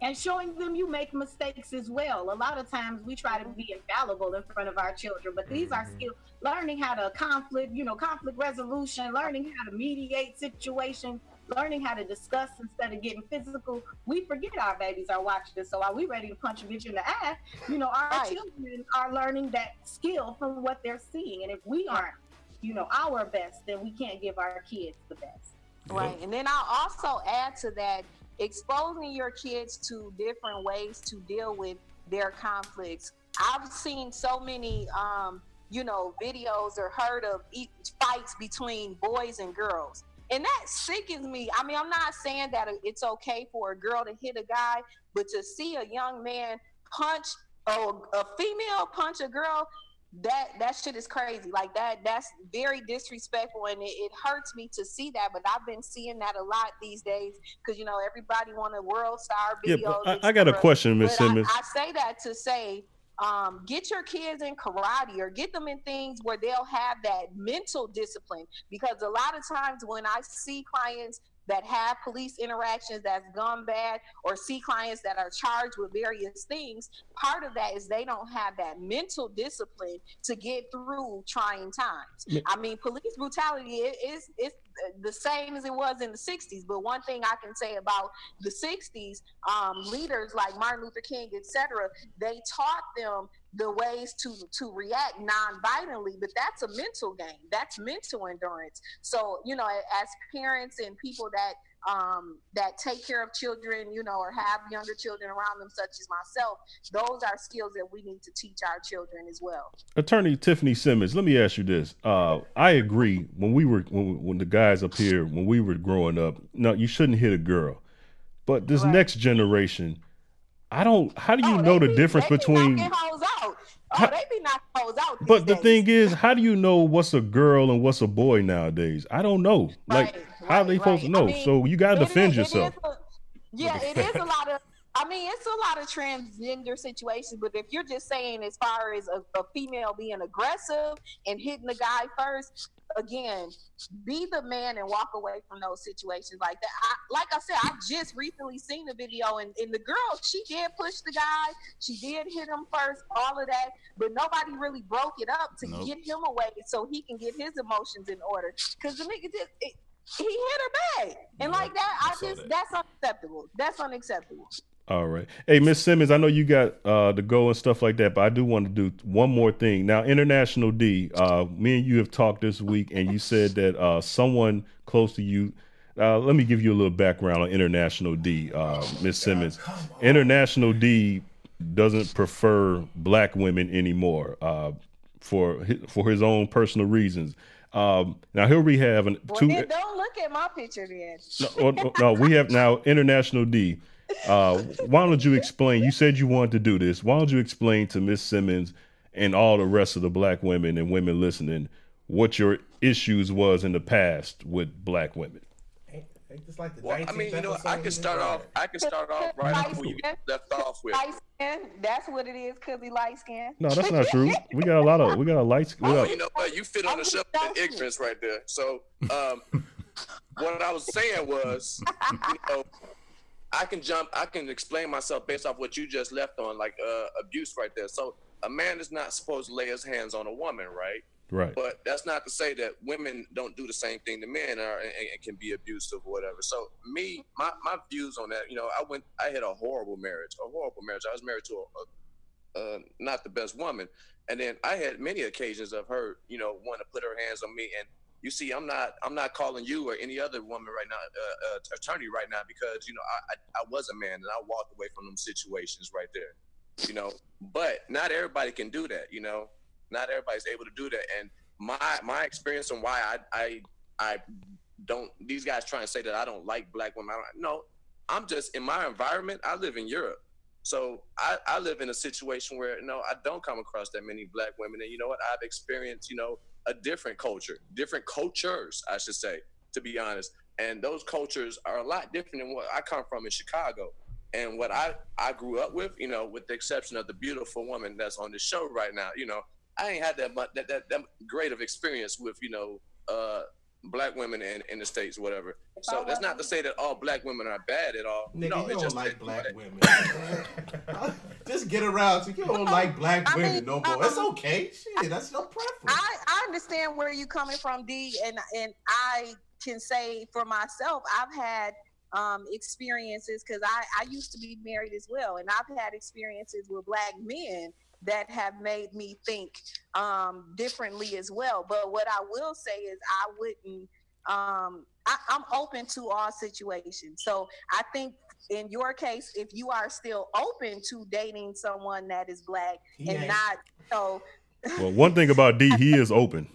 And showing them you make mistakes as well. A lot of times we try to be infallible in front of our children, but these are mm-hmm. skills learning how to conflict, you know, conflict resolution, learning how to mediate situations, learning how to discuss instead of getting physical. We forget our babies are watching this, so are we ready to punch a bitch in the eye? You know, our Right. children are learning that skill from what they're seeing, and if we aren't, you know, our best, then we can't give our kids the best. Right. And then I'll also add to that exposing your kids to different ways to deal with their conflicts. I've seen so many, um, you know, videos or heard of fights between boys and girls. And that sickens me. I mean, I'm not saying that it's okay for a girl to hit a guy, but to see a young man punch oh, a female punch a girl, that that shit is crazy. Like that that's very disrespectful and it, it hurts me to see that. But I've been seeing that a lot these days because you know everybody want a world star Yeah, video. but I, I got a question, Miss But I- Simmons. I, say that to say, um, get your kids in karate or get them in things where they'll have that mental discipline. Because a lot of times when I see clients that have police interactions that's gone bad or see clients that are charged with various things, part of that is they don't have that mental discipline to get through trying times. Yeah. I mean, police brutality is is the same as it was in the 60s. But one thing I can say about the 60s, um, leaders like Martin Luther King, etc., they taught them the ways to to react non-violently but that's a mental game that's mental endurance so you know as parents and people that um that take care of children you know or have younger children around them such as myself those are skills that we need to teach our children as well Attorney Tiffany Simmons, let me ask you this. Uh, I agree. When we were when, when the guys up here when we were growing up, no, you shouldn't hit a girl. But this next generation, I don't. How do you know the difference between? be hoes out oh they be hoes out But the days. thing is, how do you know what's a girl and what's a boy nowadays? I don't know. Like, Right, how are they right, supposed to right. I know? mean, so you got to defend it yourself. is a- yeah, it is a lot of. I mean, it's a lot of transgender situations, but if you're just saying as far as a, a female being aggressive and hitting the guy first, again, be the man and walk away from those situations like that. I, like I said, I just recently seen the video, and, and the girl, she did push the guy, she did hit him first, all of that, but nobody really broke it up to Nope. get him away so he can get his emotions in order. Because the nigga just. It, he hit her back, and like that, I, I just that. that's unacceptable. That's unacceptable. All right. Hey, Miss Simmons, I know you got uh, the go and stuff like that, but I do want to do one more thing. Now, International D, uh, me and you have talked this week, and you said that uh, someone close to you. Uh, let me give you a little background on International D, uh, Miss Simmons. International D doesn't prefer black women anymore uh, for hi- for his own personal reasons. Um, now here we have an, Well, two. don't look at my picture then. No, no, no, we have now International D. Uh, why don't you explain? You said you wanted to do this. Why don't you explain to Miss Simmons and all the rest of the black women and women listening what your issues was in the past with black women? Ain't, ain't like the Well, I mean, you know, I episode? can start off. I can start off right where you left off with. Light skin. That's what it is. Cause he light skin. No, that's not true. We got a lot of we got a light. We Oh, you know what? You fit on the shelf of ignorance right there. So, um, *laughs* what I was saying was, you know, I can jump. I can explain myself based off what you just left on, like uh, abuse right there. So, a man is not supposed to lay his hands on a woman, right? right. But that's not to say that women don't do the same thing to men or and, and can be abusive or whatever. So me, my, my views on that, you know, I went, I had a horrible marriage, a horrible marriage. I was married to a, a uh, not the best woman, And then I had many occasions of her, you know, want to put her hands on me. And you see, I'm not, I'm not calling you or any other woman right now, uh, uh, attorney right now, because you know, I, I, I was a man and I walked away from them situations right there, you know. But not everybody can do that, you know. Not everybody's able to do that. And my my experience and why I I I don't these guys trying to say that I don't like black women. No, I'm just in my environment. I live in Europe, so I, I live in a situation where you know I don't come across that many black women, and you know what? I've experienced you know a different culture, different cultures, I should say, to be honest. And those cultures are a lot different than what I come from in Chicago. And what I, I grew up with, you know, with the exception of the beautiful woman that's on the show right now, you know, I ain't had that much that, that, that great of experience with, you know, uh, black women in, in the states, whatever. So that's not to say that all black women are bad at all. Nigga, no, you it's don't just like that- black women. *laughs* Just get around to you don't like black I women mean, no more. It's um, okay. Shit, that's your preference. I, I understand where you're coming from, D, and and I can say for myself, I've had um, experiences because I, I used to be married as well, and I've had experiences with black men that have made me think um, differently as well. But what I will say is, I wouldn't. Um, I, I'm open to all situations. So I think in your case, if you are still open to dating someone that is black He and ain't. not so Well, one thing about D, he is open.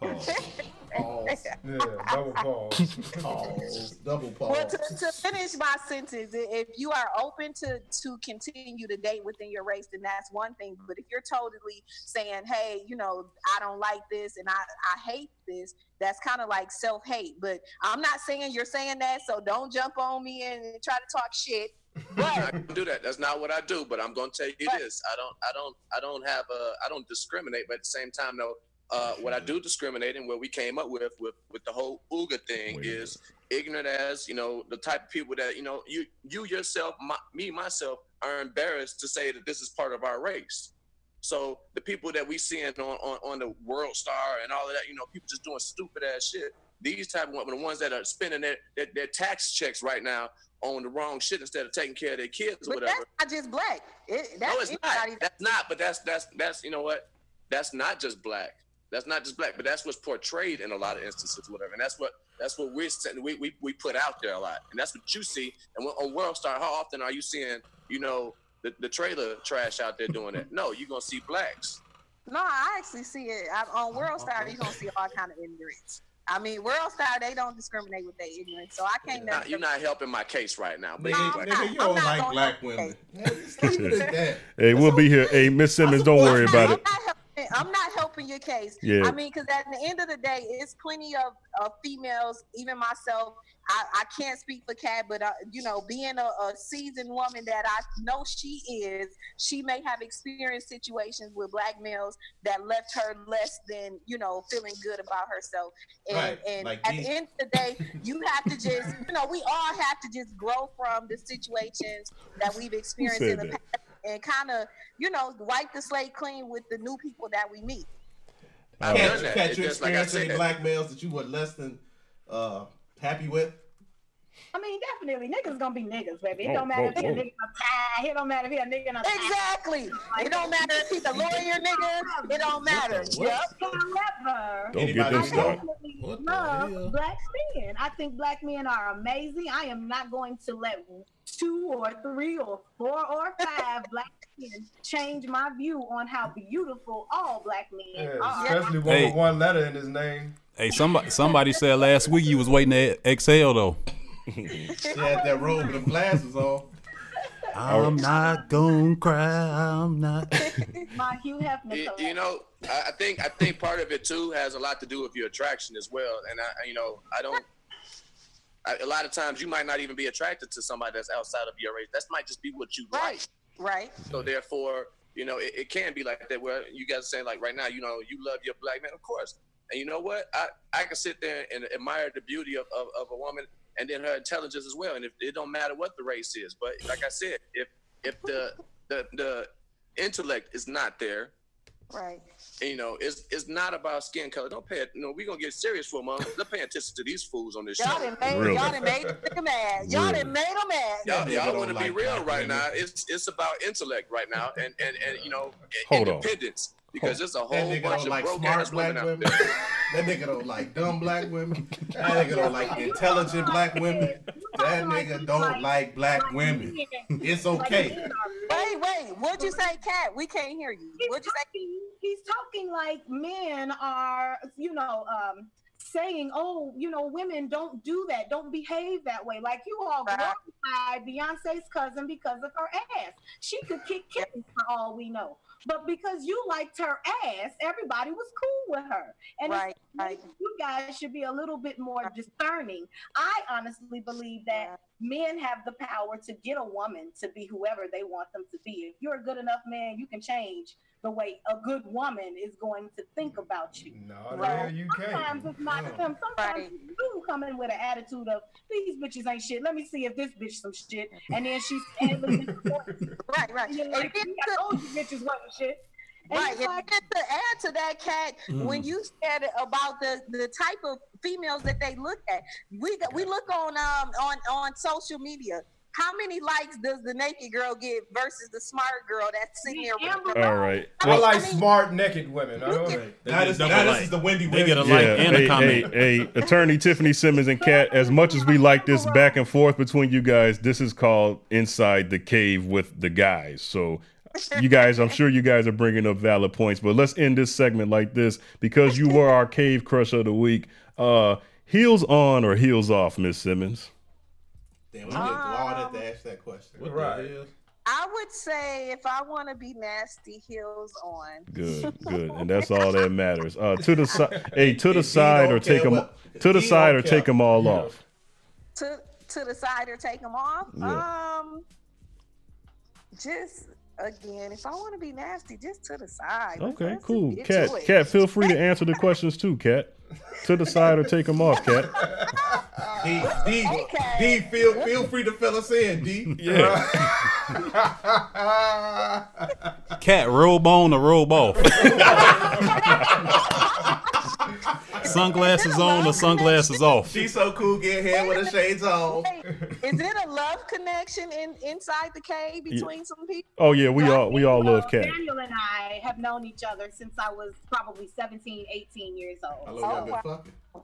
*laughs* *laughs* Yeah, double pause. Pause. *laughs* Double Well, to, to finish my sentence, if you are open to to continue to date within your race, then that's one thing. But if you're totally saying, "Hey, you know, I don't like this and I I hate this," that's kind of like self hate. But I'm not saying you're saying that, so don't jump on me and try to talk shit. *laughs* I don't do that. That's not what I do. But I'm gonna tell you this: I don't, I don't, I don't have a, I don't discriminate. But at the same time, though, uh, what I do discriminate and what we came up with with with the whole Uga thing is ignorant as you know the type of people that you know you you yourself, my, me myself, are embarrassed to say that this is part of our race. So the people that we seeing on, on on the World Star and all of that, you know, people just doing stupid ass shit. These type of the ones that are spending their, their their tax checks right now on the wrong shit instead of taking care of their kids or But whatever. that's not just black. It, that's no, it's not. That's not. But that's that's that's you know what? That's not just black. That's not just black. But that's what's portrayed in a lot of instances, whatever. And that's what that's what we're saying. We, we we put out there a lot, and that's what you see. And when, on World Star, how often are you seeing you know the, the trailer trash out there doing that? No, you're gonna see blacks. No, I actually see it I, on World Star. You're gonna see all kind of ignorance. I mean, World Star they don't discriminate with their ignorance, so I can't. Nah, you're not helping my case right now. But Nigga, anyway. nigga, you don't like black women. Leave it at that. Hey, we'll be here. Hey, Miss Simmons, don't worry about it. I'm not helping your case. Yeah. I mean, because at the end of the day, it's plenty of, of females, even myself. I, I can't speak for Kat, but uh, you know, being a, a seasoned woman that I know she is, she may have experienced situations with black males that left her less than you know feeling good about herself. And, Right, and like at me. the end of the day, you have to just, you know, we all have to just grow from the situations that we've experienced in the that? past and kind of, you know, wipe the slate clean with the new people that we meet. I've Can't, done that. can't It's you like experience any black males that you were less than uh, happy with? I mean, definitely, niggas gonna be niggas, baby. It Oh, don't matter oh, if he a oh, nigga in a tie. It don't matter if he a nigga in a tie. Exactly. It don't matter if he's a lawyer, nigga. It don't matter. Yep. However, Don't get them I definitely love black men. I think black men are amazing. I am not going to let two or three or four or *laughs* five black men change my view on how beautiful all black men Yeah, are. especially one Hey. with one letter in his name. Hey, somebody somebody said last week you was waiting to exhale though. *laughs* She had that robe with them glasses on. I'm oh. not gonna cry. I'm not. My Hugh Hefner You, you know, I, I think I think part of it too has a lot to do with your attraction as well. And I, you know, I don't. I, a lot of times you might not even be attracted to somebody that's outside of your race. That might just be what you like. Right. So therefore, you know, it, it can be like that. Where you guys are saying like right now, you know, you love your black man, of course. And you know what? I, I can sit there and admire the beauty of, of, of a woman and then her intelligence as well. And if it don't matter what the race is, but like I said, if if the the the intellect is not there, Right. And, you know, it's it's not about skin color. Don't pay it. You know, we gonna get serious for a moment. They're paying attention to these fools on this Y'all show. done made Really? y'all done made them mad. Y'all Really? done made them mad. Y'all, That nigga y'all want to be real black right women. now. It's it's about intellect right now, and and and you know, Hold on. independence. Because there's a whole nigga bunch don't of like broke smart ass black women women. out. *laughs* That nigga don't like dumb black women. *laughs* That nigga don't like intelligent black women. That nigga don't like black women. It's okay. Wait, wait. What'd you say, Cat? We can't hear you. He's What'd you say? talking, he's talking like men are, you know, um, saying, "Oh, you know, women don't do that, don't behave that way." Like you all Right. glorify Beyonce's cousin because of her ass. She could kick kittens for all we know, but because you liked her ass, everybody was cool with her. And Right, right. you guys should be a little bit more discerning. I honestly believe that men have the power to get a woman to be whoever they want them to be. If you're a good enough man, you can change the way a good woman is going to think about you. No, So the you sometimes can't. it's not them. Sometimes Right. you do come in with an attitude of these bitches ain't shit. Let me see if this bitch some shit. And then she's *laughs* and Right, right. you're And like, I told you bitches wasn't shit. And Right, and like, to add to that, Cat, Mm. when you said about the the type of females that they look at, we we look on um on on social media. How many likes does the naked girl get versus the smart girl that's sitting there? With Amber the, All right. I I mean- like I mean- smart naked women. I You don't Now get this, double now this like. is the Wendy They get a Williams. like yeah, and a hey, comment. hey, hey, attorney Tiffany Simmons and Kat, as much as we like this back and forth between you guys, this is called Inside the Cave with the guys. So, you guys, I'm sure you guys are bringing up valid points, but let's end this segment like this because you were our cave crush of the week. Uh, heels on or heels off, Miss Simmons? Damn, we went through all that to ask that question. What Right. the hell? I would say if I want to be nasty, heels on. Good, *laughs* good, and that's all that matters. Uh, to the side, *laughs* hey, to the D side don't or take them what- to the side or care. take them all Yeah. off. To to the side or take them off. Yeah. Um, just again, if I want to be nasty, just to the side. Okay, let's cool. Cat. Cat, feel free to answer the questions too, Cat. To the side or take them off, Cat. *laughs* D, D, Okay. D, feel feel free to fill us in, D. *laughs* Yeah. *laughs* Cat robe on or robe off. Sunglasses on or sunglasses off. She's so cool, get hair with her shades on. Hey, is it a love connection in inside the cave between some people? Oh yeah, we all we all love Cat. Daniel and I have known each other since I was probably 17, 18 years I old. love Oh, wow. *laughs*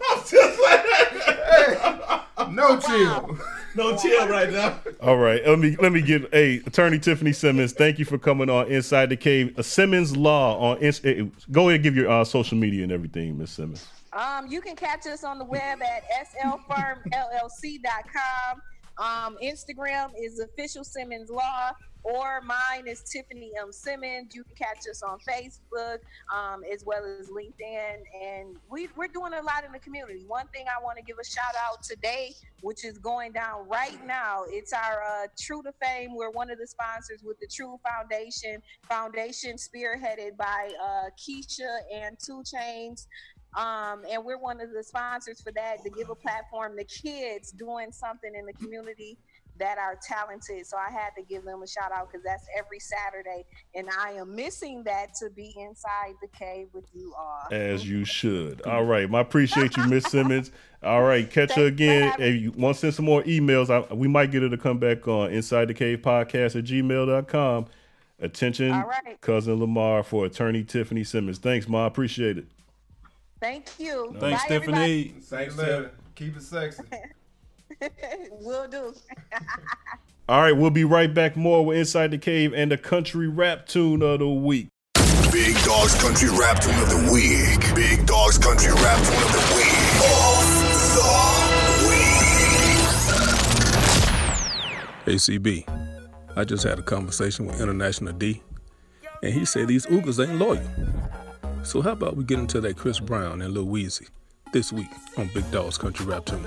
I'm just like no chill. no chill right now. All right, let me let me get hey Attorney Tiffany Simmons. Thank you for coming on Inside the Cave. A Simmons Law on Ins- eh, go ahead and give your uh, social media and everything, Miss Simmons. Um, you can catch us on the web at slfirmllc.com. Um, Instagram is official Simmons Law, or mine is Tiffany M Simmons. You can catch us on Facebook um, as well as LinkedIn, and we, we're doing a lot in the community. One thing I want to give a shout out today, which is going down right now, it's our uh, True to Fame. We're one of the sponsors with the True Foundation, foundation spearheaded by uh, Keisha and 2 Chainz. Um, and we're one of the sponsors for that to give a platform to kids doing something in the community that are talented. So I had to give them a shout out because that's every Saturday, and I am missing that to be inside the cave with you all. As you *laughs* should. All right, I appreciate you, Miss Simmons. All right, catch her Thanks for again. having If you want to send some more emails, I, we might get her to come back on Inside the Cave Podcast at gmail.com. Attention, All right. cousin Lamar for Attorney Tiffany Simmons. Thanks, Ma. Appreciate it. Thank you. Thanks, Bye, everybody. Stephanie. Thanks, later. Keep it sexy. *laughs* *laughs* Will do. *laughs* All right, we'll be right back more with Inside the Cave and the country rap tune of the week. Big Dog's Country Rap Tune of the Week. Big Dog's Country Rap Tune of the Week. Off the week. ACB. I just had a conversation with International D, and he said these Oogers ain't loyal. So how about we get into that Chris Brown and Lil Weezy this week on Big Dog's Country Rap Tune.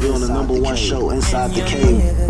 You're on the number one show inside the cave.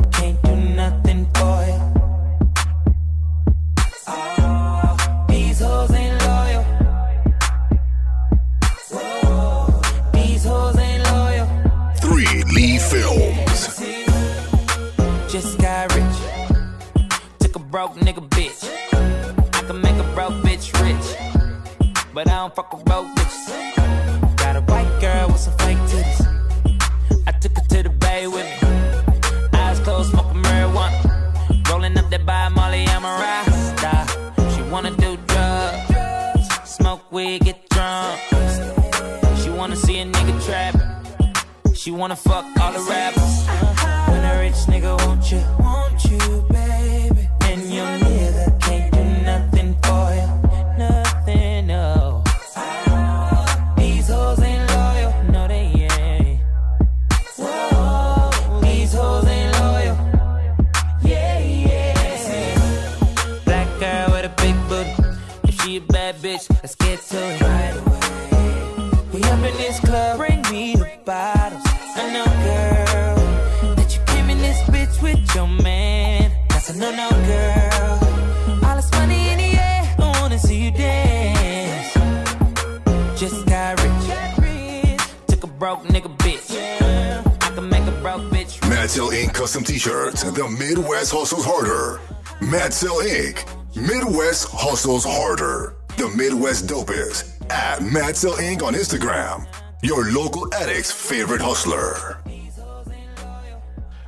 Madsell Inc. on Instagram. Your local addict's favorite hustler.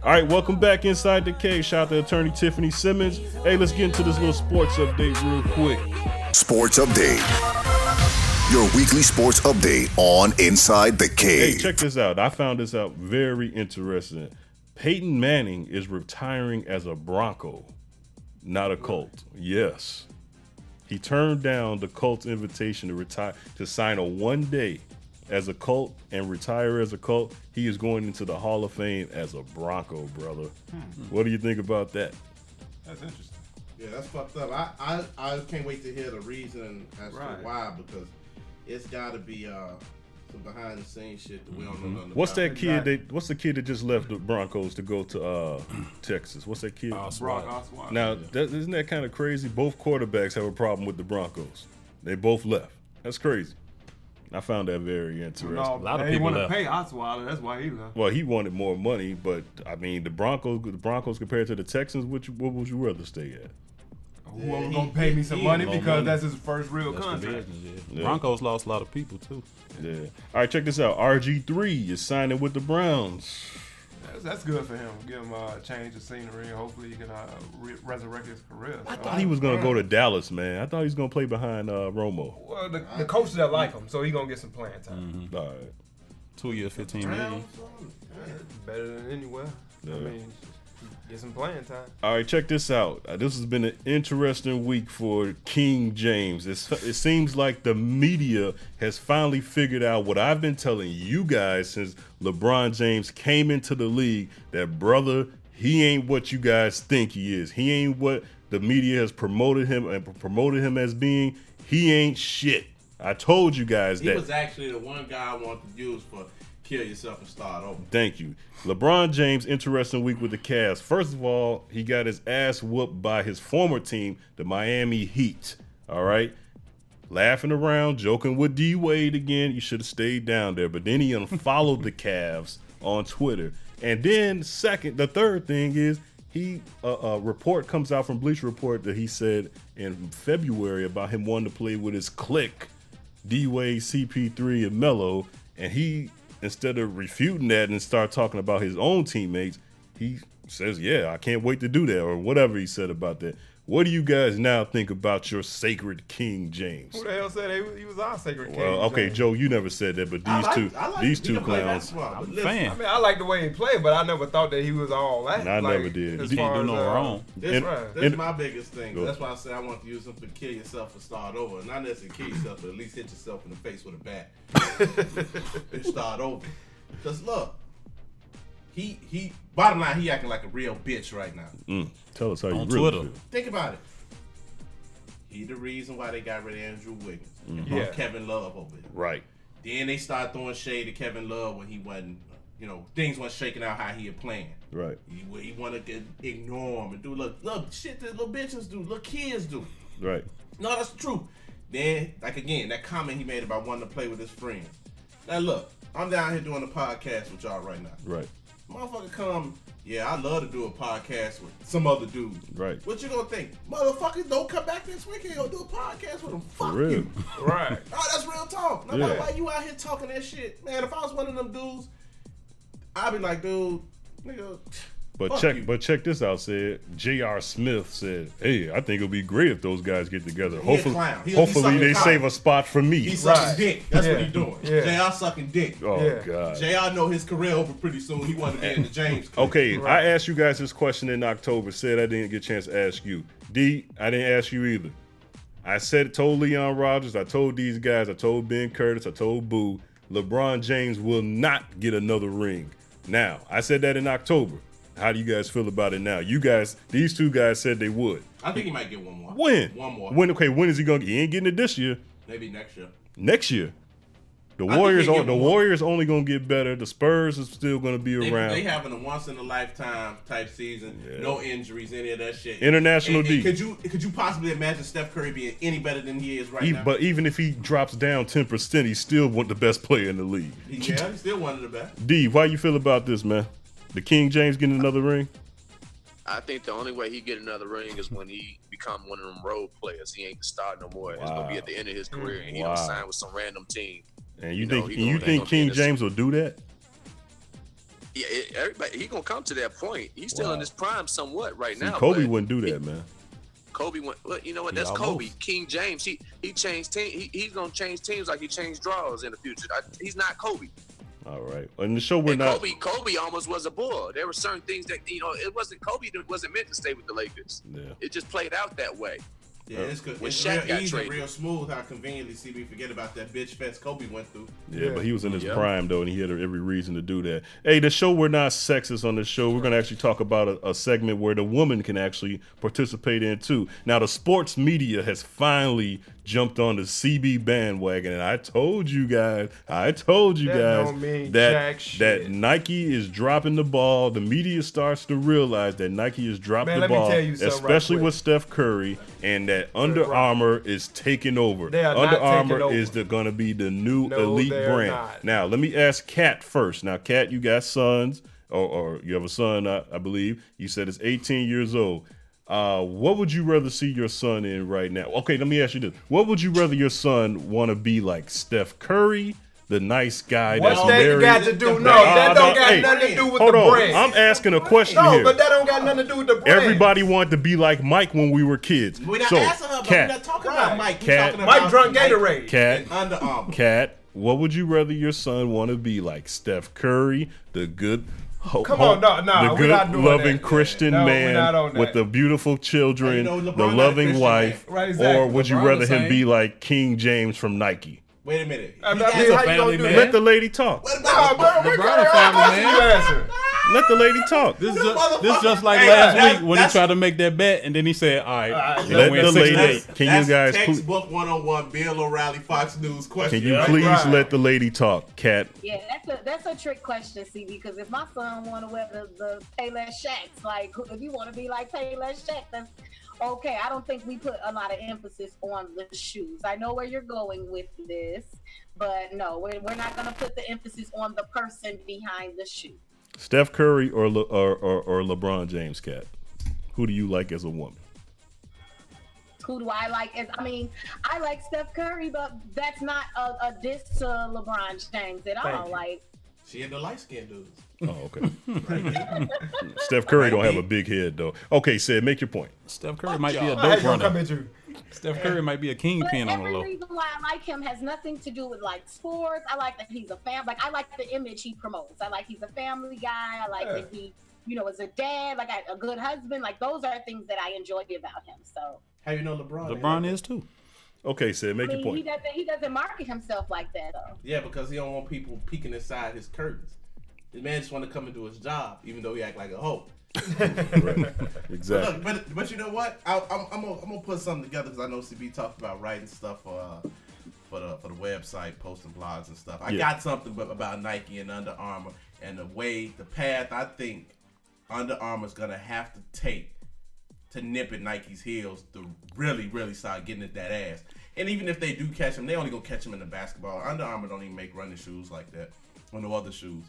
All right, welcome back inside the cave. Shout out to attorney Tiffany Simmons. Hey, let's get into this little sports update real quick. Sports update. Your weekly sports update on Inside the Hey, check this out. I found this out very interesting. Peyton Manning is retiring as a Bronco, not a Colt. Yes. He turned down the Colts invitation to retire to sign a one day as a Colt and retire as a Colt. He is going into the Hall of Fame as a Bronco, brother. What do you think about that? That's interesting. Yeah, that's fucked up. I, I, I can't wait to hear the reason as Right. to why because it's got to be uh, some behind the scenes shit that we don't know nothing Mm-hmm. What's that kid that what's the kid that just left the Broncos to go to uh Texas? What's that kid? Brock Osweiler. Now, that, isn't that kind of crazy? Both quarterbacks have a problem with the Broncos. They both left. That's crazy. I found that very interesting. No, they want to pay Osweiler. That's why he left. Well, he wanted more money, but I mean, the Broncos, the Broncos compared to the Texans, which what would you rather stay at? Whoever gonna pay me some money because money. that's his first real That's the contract. business, yeah. Yeah. Broncos lost a lot of people too. Yeah. All right, check this out. RG three is signing with the Browns. That's, that's good for him. Give him a change of scenery. Hopefully, he can uh, re- resurrect his career. I thought he was gonna go to Dallas, man. I thought he was gonna play behind uh, Romo. Well, the, the coaches that like him, so he gonna get some playing time. All right. Two year, fifteen million. Better than anywhere. Yeah. I mean, get some playing time. All right, check this out. Uh, this has been an interesting week for King James. It's, it seems like the media has finally figured out what I've been telling you guys since LeBron James came into the league that, brother, he ain't what you guys think he is. He ain't what the media has promoted him and promoted him as being. He ain't shit. I told you guys He that. He was actually the one guy I wanted to use for kill yourself and start over. Thank you. LeBron James, interesting week with the Cavs. First of all, he got his ass whooped by his former team, the Miami Heat. All right. Laughing around, joking with D Wade again. You should have stayed down there. But then he *laughs* unfollowed the Cavs on Twitter. And then, second, the third thing is he a, a report comes out from Bleacher Report that he said in February about him wanting to play with his clique, D Wade, CP3, and Melo, and he instead of refuting that and start talking about his own teammates, he says, "Yeah, I can't wait to do that," or whatever he said about that. What do you guys now think about your sacred King James? Who the hell said he was, he was our sacred king? Well, okay, James? Joe, you never said that, but these I like- two, I like these two can play clowns. basketball, I'm a listen, fan. I mean, I like the way he played, but I never thought that he was all that. I like, never did. as He far didn't do no uh, wrong. This, And- right. this and- is my biggest thing. That's why I say I want to use them to kill yourself and start over. Not necessarily kill yourself, but at least hit yourself in the face with a bat *laughs* and start over. Cause look, he he. Bottom line, he acting like a real bitch right now. Mm, tell us how you On really Twitter. feel. Think about it. He the reason why they got rid of Andrew Wiggins and Mhm. brought Yeah. Kevin Love over there. Right. Then they start throwing shade to Kevin Love when he wasn't, you know, things weren't shaking out how he had planned. Right. He, he want to ignore him and do look, look, shit that little bitches do, little kids do. Right. No, that's the truth. Then, like again, that comment he made about wanting to play with his friends. Now look, I'm down here doing a podcast with y'all right now. Right. Motherfucker come, yeah, I love to do a podcast with some other dude. Right. What you gonna think? Motherfuckers don't come back this weekend and do a podcast with him. Fuck real. you. *laughs* Right. Oh, that's real talk. Now, Yeah. why, why you out here talking that shit? Man, if I was one of them dudes, I'd be like, dude, nigga. But fuck check, you. but check this out. Said J.R. Smith said, "Hey, I think it'll be great if those guys get together. He a hopefully, clown. He- he hopefully they cock. save a spot for me." He's sucking Right. dick. That's Yeah. what he doing. Yeah. JR sucking dick. oh Yeah. God. JR know his career over pretty soon. He wanted to be in the James. Okay, Right. I asked you guys this question in October. Said I didn't get a chance to ask you. D, I didn't ask you either. I said told Leon Rogers, I told these guys, I told Ben Curtis, I told Boo, LeBron James will not get another ring. Now, I said that in October. How do you guys feel about it now? You guys, these two guys said they would. I think he might get one more. When? One more. When? Okay, when is he gonna? He ain't getting it this year. Maybe next year. Next year. The Warriors, on, the. Warriors only gonna get better. The Spurs is still gonna be They, around. they having a once in a lifetime type season. No injuries, any of that shit. International And- D. and Could you could you possibly imagine Steph Curry being any better than he is right E- now? but even if he drops down ten percent, he's still one the best player in the league. He- yeah, he's still one of the best. D, why you feel about this, man? The King James getting another ring? I think the only way he get another ring is when he become one of them role players. He ain't the star no more. It's gonna be at the end of his career, and he Wow. don't sign with some random team. And you, You think he and you think King be in this- James will do that? Yeah, it, everybody he gonna come to that point. He's still Wow. in his prime somewhat right See, now. Kobe wouldn't do that, man. Kobe went. Well, you know what? He That's Kobe. King James. He he changed team. He, he's gonna change teams like he changed draws in the future. I, he's not Kobe. All right. On the show, we're and not. Kobe, Kobe almost was a bull. There were certain things that you know. It wasn't Kobe that wasn't meant to stay with the Lakers. Yeah. It just played out that way. Yeah, it's uh, good. When It's Shaq real got easy, traded. real smooth. How conveniently CB forget about that bitch fest Kobe went through. Yeah, but he was in his Yeah. prime though, and he had every reason to do that. Hey, the show we're not sexist on the show. We're gonna actually talk about a, a segment where the woman can actually participate in too. Now, the sports media has finally jumped on the CB bandwagon, and I told you guys, I told you That guys that that. Nike is dropping the ball. The media starts to realize that Nike is dropping Man, the ball, something right especially with Steph Curry, and that Under right. Armour is taking over. They are Under Armour over. is going to be the new No, elite brand. not. Now, let me ask Kat first. Now, Kat, you got sons, or, or you have a son, I, I believe. You said it's 18 years old. Uh, what would you rather see your son in right now? Okay, let me ask you this: What would you rather your son want to be like? Steph Curry, the nice guy What's that's that married. got to do? No, Nah, that don't got hey, nothing to do with hold the on. brand. I'm asking a question no, here. but that don't got nothing to do with the brand. Everybody wanted to be like Mike when we were kids. We're not so, asking her, but Kat, we're not talking Right. about Mike. We're Cat. talking about Mike drunk Mike Gatorade. Cat, and Under Armour. Cat, what would you rather your son want to be like? Steph Curry, the good, ho- Come ho- on, oh, no, no, the we're good, not doing loving that. Christian No, we're man not on with that. the beautiful children, you know, LeBron the not loving Christian wife. Right, exactly. or would you LeBron rather the him same. be like King James from Nike? Wait a minute. I He mean, got how you some- gonna family do man. Let the lady talk. What Nah, about bro, we LeBron got a family you man. answer. Let the lady talk. This is This just, this motherfucker- just like Hey, last that's- week when he that's- tried to make that bet and then he said, "All right, Alright, you Let win the six lady. days." Can That's you guys? Please, textbook 101 Bill O'Reilly Fox News question. can you right? please Right. let the lady talk, Cat? Yeah, that's a that's a trick question, see, because if my son want to wear the, the Payless Shaqs, like if you want to be like Payless Shaq, that's okay. I don't think we put a lot of emphasis on the shoes. I know where you're going with this, but no, we're, we're not going to put the emphasis on the person behind the shoe. Steph Curry or Le, or, or or LeBron James, Cat? Who do you like as a woman? Who do I like? As I mean, I like Steph Curry, but that's not a, a diss to LeBron James at Thank all. you. Like She into light skinned dudes. Oh, okay. *laughs* Steph Curry don't have a big head though. Okay, said make your point. Steph Curry might be a dope ain't runner. At you. Steph Curry might be a kingpin on the every low. reason why I like him has nothing to do with like sports. I like that he's a fam. Like I like the image he promotes. I like he's a family guy. I like that he, you know, is a dad. Like a good husband. Like those are things that I enjoy about him. So How you know LeBron? LeBron is too. Okay, Sid, make I your mean, he point. doesn't he doesn't market himself like that though. Yeah, because he don't want people peeking inside his curtains. The man just want to come and do his job, even though he act like a hoe. Exactly. Look, but but you know what? I, I'm I'm gonna, I'm gonna put something together because I know CB talked about writing stuff for uh, for the for the website, posting blogs and stuff. I Yeah. got something about Nike and Under Armour and the way the path I think Under Armour's gonna have to take to nip at Nike's heels to really really start getting at that ass. And even if they do catch him, they only gonna catch him in the basketball. Under Armour don't even make running shoes like that or no other shoes.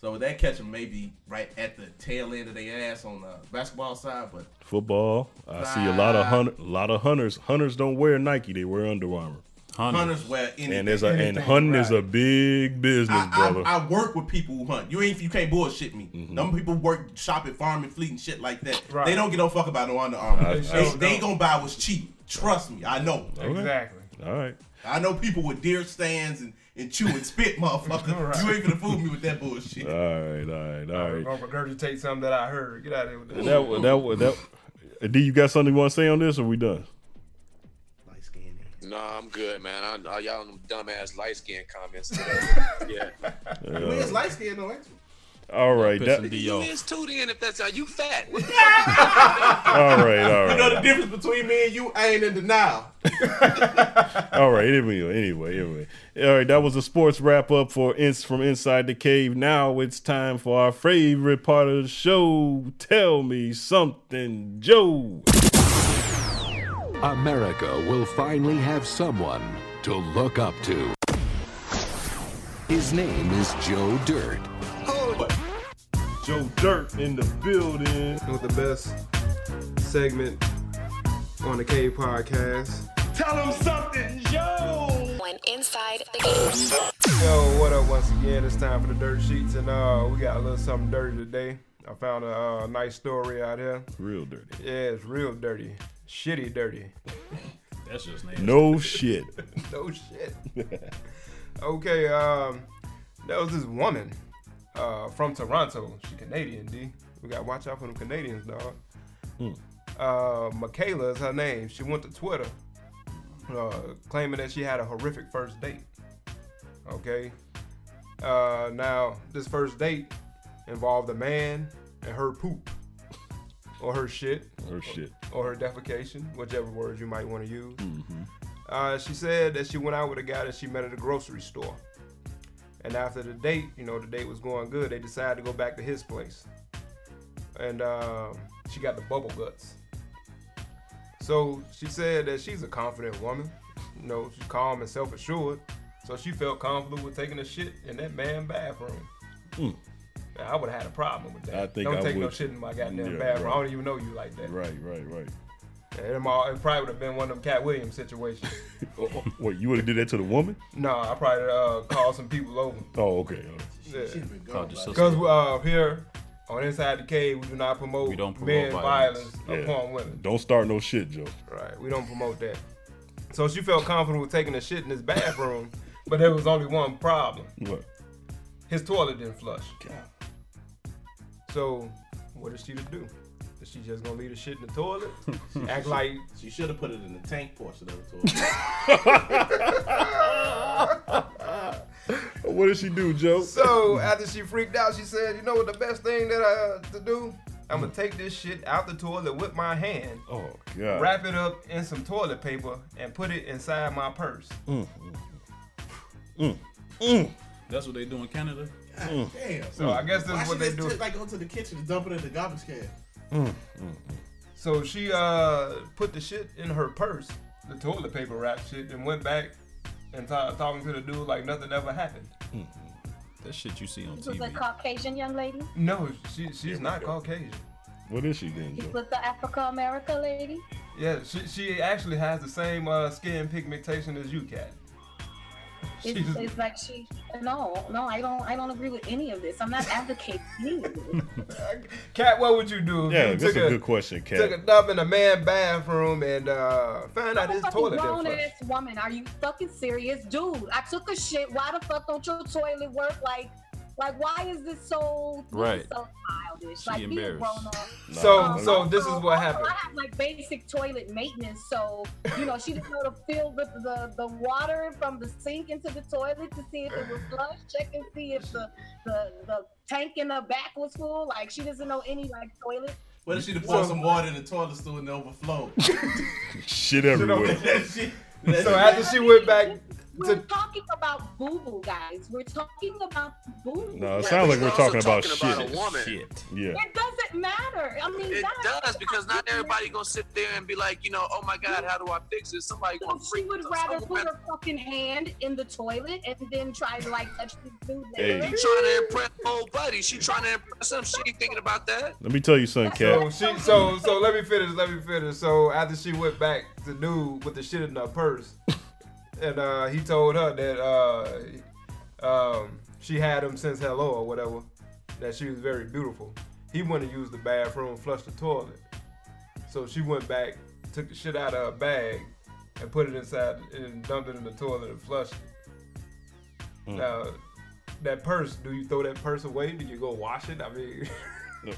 So they catch him maybe right at the tail end of their ass on the basketball side, but Football. I see a lot of hunter, a lot of hunters. Hunters don't wear Nike; they wear Under Armour. hunters wear anything. And there's a and anything, hunting is a big business, I, brother. I, I work with people who hunt. You ain't you can't bullshit me. Mm-hmm. Them people work shop at Farm and Fleet and shit like that. Right. They don't get no fuck about no Under Armour. I- They, I- they, gonna buy what's cheap. Trust me, I know. Exactly. All right. I know people with deer stands and, and chew and spit, *laughs* motherfucker. Right. You ain't gonna fool me with that bullshit. All right, all right, all right. I'm gonna regurgitate something that I heard. Get out of here with that. That was that was that. D, you got something you want to say on this, or we done? Light skinned. Nah, I'm good, man. I, I, y'all them dumbass light skin comments *laughs* today. yeah. You is light skinned though, ain't you? All right. Pissing That, D You is too then if that's how you fat. *laughs* all right. All You know the difference between me and you? I ain't in denial. *laughs* All right. Anyway. Anyway. Anyway. All right. That was a sports wrap up for ins from inside the cave. Now it's time for our favorite part of the show. Tell me something, Joe. America will finally have someone to look up to. His name is Joe Dirt. Joe Dirt in the building. with the best segment on the Cave podcast. Tell them something, yo! When inside the cave. Yo, what up once again? It's time for the dirt sheets, and uh, we got a little something dirty today. I found a uh, nice story out here. Real dirty. Yeah, it's real dirty, shitty dirty. That's just nasty. No shit. *laughs* no shit. *laughs* okay, um, there was this woman uh, from Toronto. She Canadian, D. We gotta watch out for them Canadians, dog. Uh, Michaela is her name. She went to Twitter, uh, claiming that she had a horrific first date. Okay. Uh, now this first date involved a man and her poop, or her shit, Or shit. or her defecation, whichever words you might want to use. Uh, she said that she went out with a guy that she met at a grocery store. And after the date, you know, the date was going good, they decided to go back to his place. And um she got the bubble guts. So she said that she's a confident woman. You know, she's calm and self assured. So she felt comfortable with taking a shit in that man bathroom. Mm. Now, I would have had a problem with that. I think Don't I take no shit in my goddamn Yeah, bathroom. right. I don't even know you like that. Right, right, right. Yeah, them all, it probably would have been one of them Katt Williams situations. *laughs* Wait, you would have did that to the woman? no, I probably uh, called some people over. Oh, okay. Called your sister. Because uh, here on Inside the Cave, we do not promote, We don't promote men violence. violence, Yeah. upon women. Don't start no shit, Joe. Right, we don't promote that. So she felt comfortable with taking a shit in his bathroom, but there was only one problem. What? His toilet didn't flush. So what is she to do? Is she just gonna leave the shit in the toilet? *laughs* She Act like She should have put it in the tank portion of the toilet. *laughs* What did she do, Joe? So after she freaked out, she said, "You know what? The best thing that I to do, I'm gonna take this shit out the toilet with my hand, Oh God. wrap it up in some toilet paper, and put it inside my purse." Mm, mm, mm. That's what they do in Canada. Damn. So I guess this Why is what they just do. took- like go to the kitchen and dump it in the garbage can. Mm, mm, mm. So she uh put the shit in her purse, the toilet paper wrap shit, and went back and ta- talking to the dude like nothing ever happened. That shit you see on This was a Caucasian young lady. No, she she's not Caucasian. What is she then, This Joe? was the Africa America lady. Yeah, she she actually has the same uh, skin pigmentation as you, cat. It's, it's like she no no I don't I don't agree with any of this. I'm not advocating *laughs* any of this. Cat, what would you do? if Yeah, you that's took a good question, Cat Took a dump in a man bathroom and uh, found out his toilet grown didn't flush. ass woman. Are you fucking serious, dude? I took a shit. Why the fuck don't your toilet work? Like, like why is this so this is Right. so childish? She like be a embarrassed. grown up. So- Um, so this is also- what also, happened. I have like basic toilet maintenance, so you know she didn't know to fill the, the the water from the sink into the toilet to see if it was flush. Check and see if the the the tank in the back was full. Like she doesn't know any like toilet. What if she pour some water in the toilet stool and it overflowed? *laughs* *laughs* Shit everywhere. So after she went back We're talking about boo boo, guys. We're talking about boo boo. No, it sounds like we're talking about shit. talking about a woman. Shit. Yeah. It doesn't matter. I mean, It guys, does because not everybody gonna sit there and be like, you know, oh my God, how do I fix this? Somebody gonna she would rather put her fucking hand in the toilet and then try to like touch the dude Hey. She trying to impress old buddy. She trying to impress him. She ain't thinking about that. Let me tell you something, So Cat. she, so so let me finish. Let me finish. So after she went back to dude with the shit in her purse, *laughs* and uh, he told her that uh, um, she had him since hello or whatever, that she was very beautiful. He went and used the bathroom, flushed the toilet. So she went back, took the shit out of her bag, and put it inside and dumped it in the toilet and flushed it. Now, that purse, do you throw that purse away? Do you go wash it? I mean. *laughs*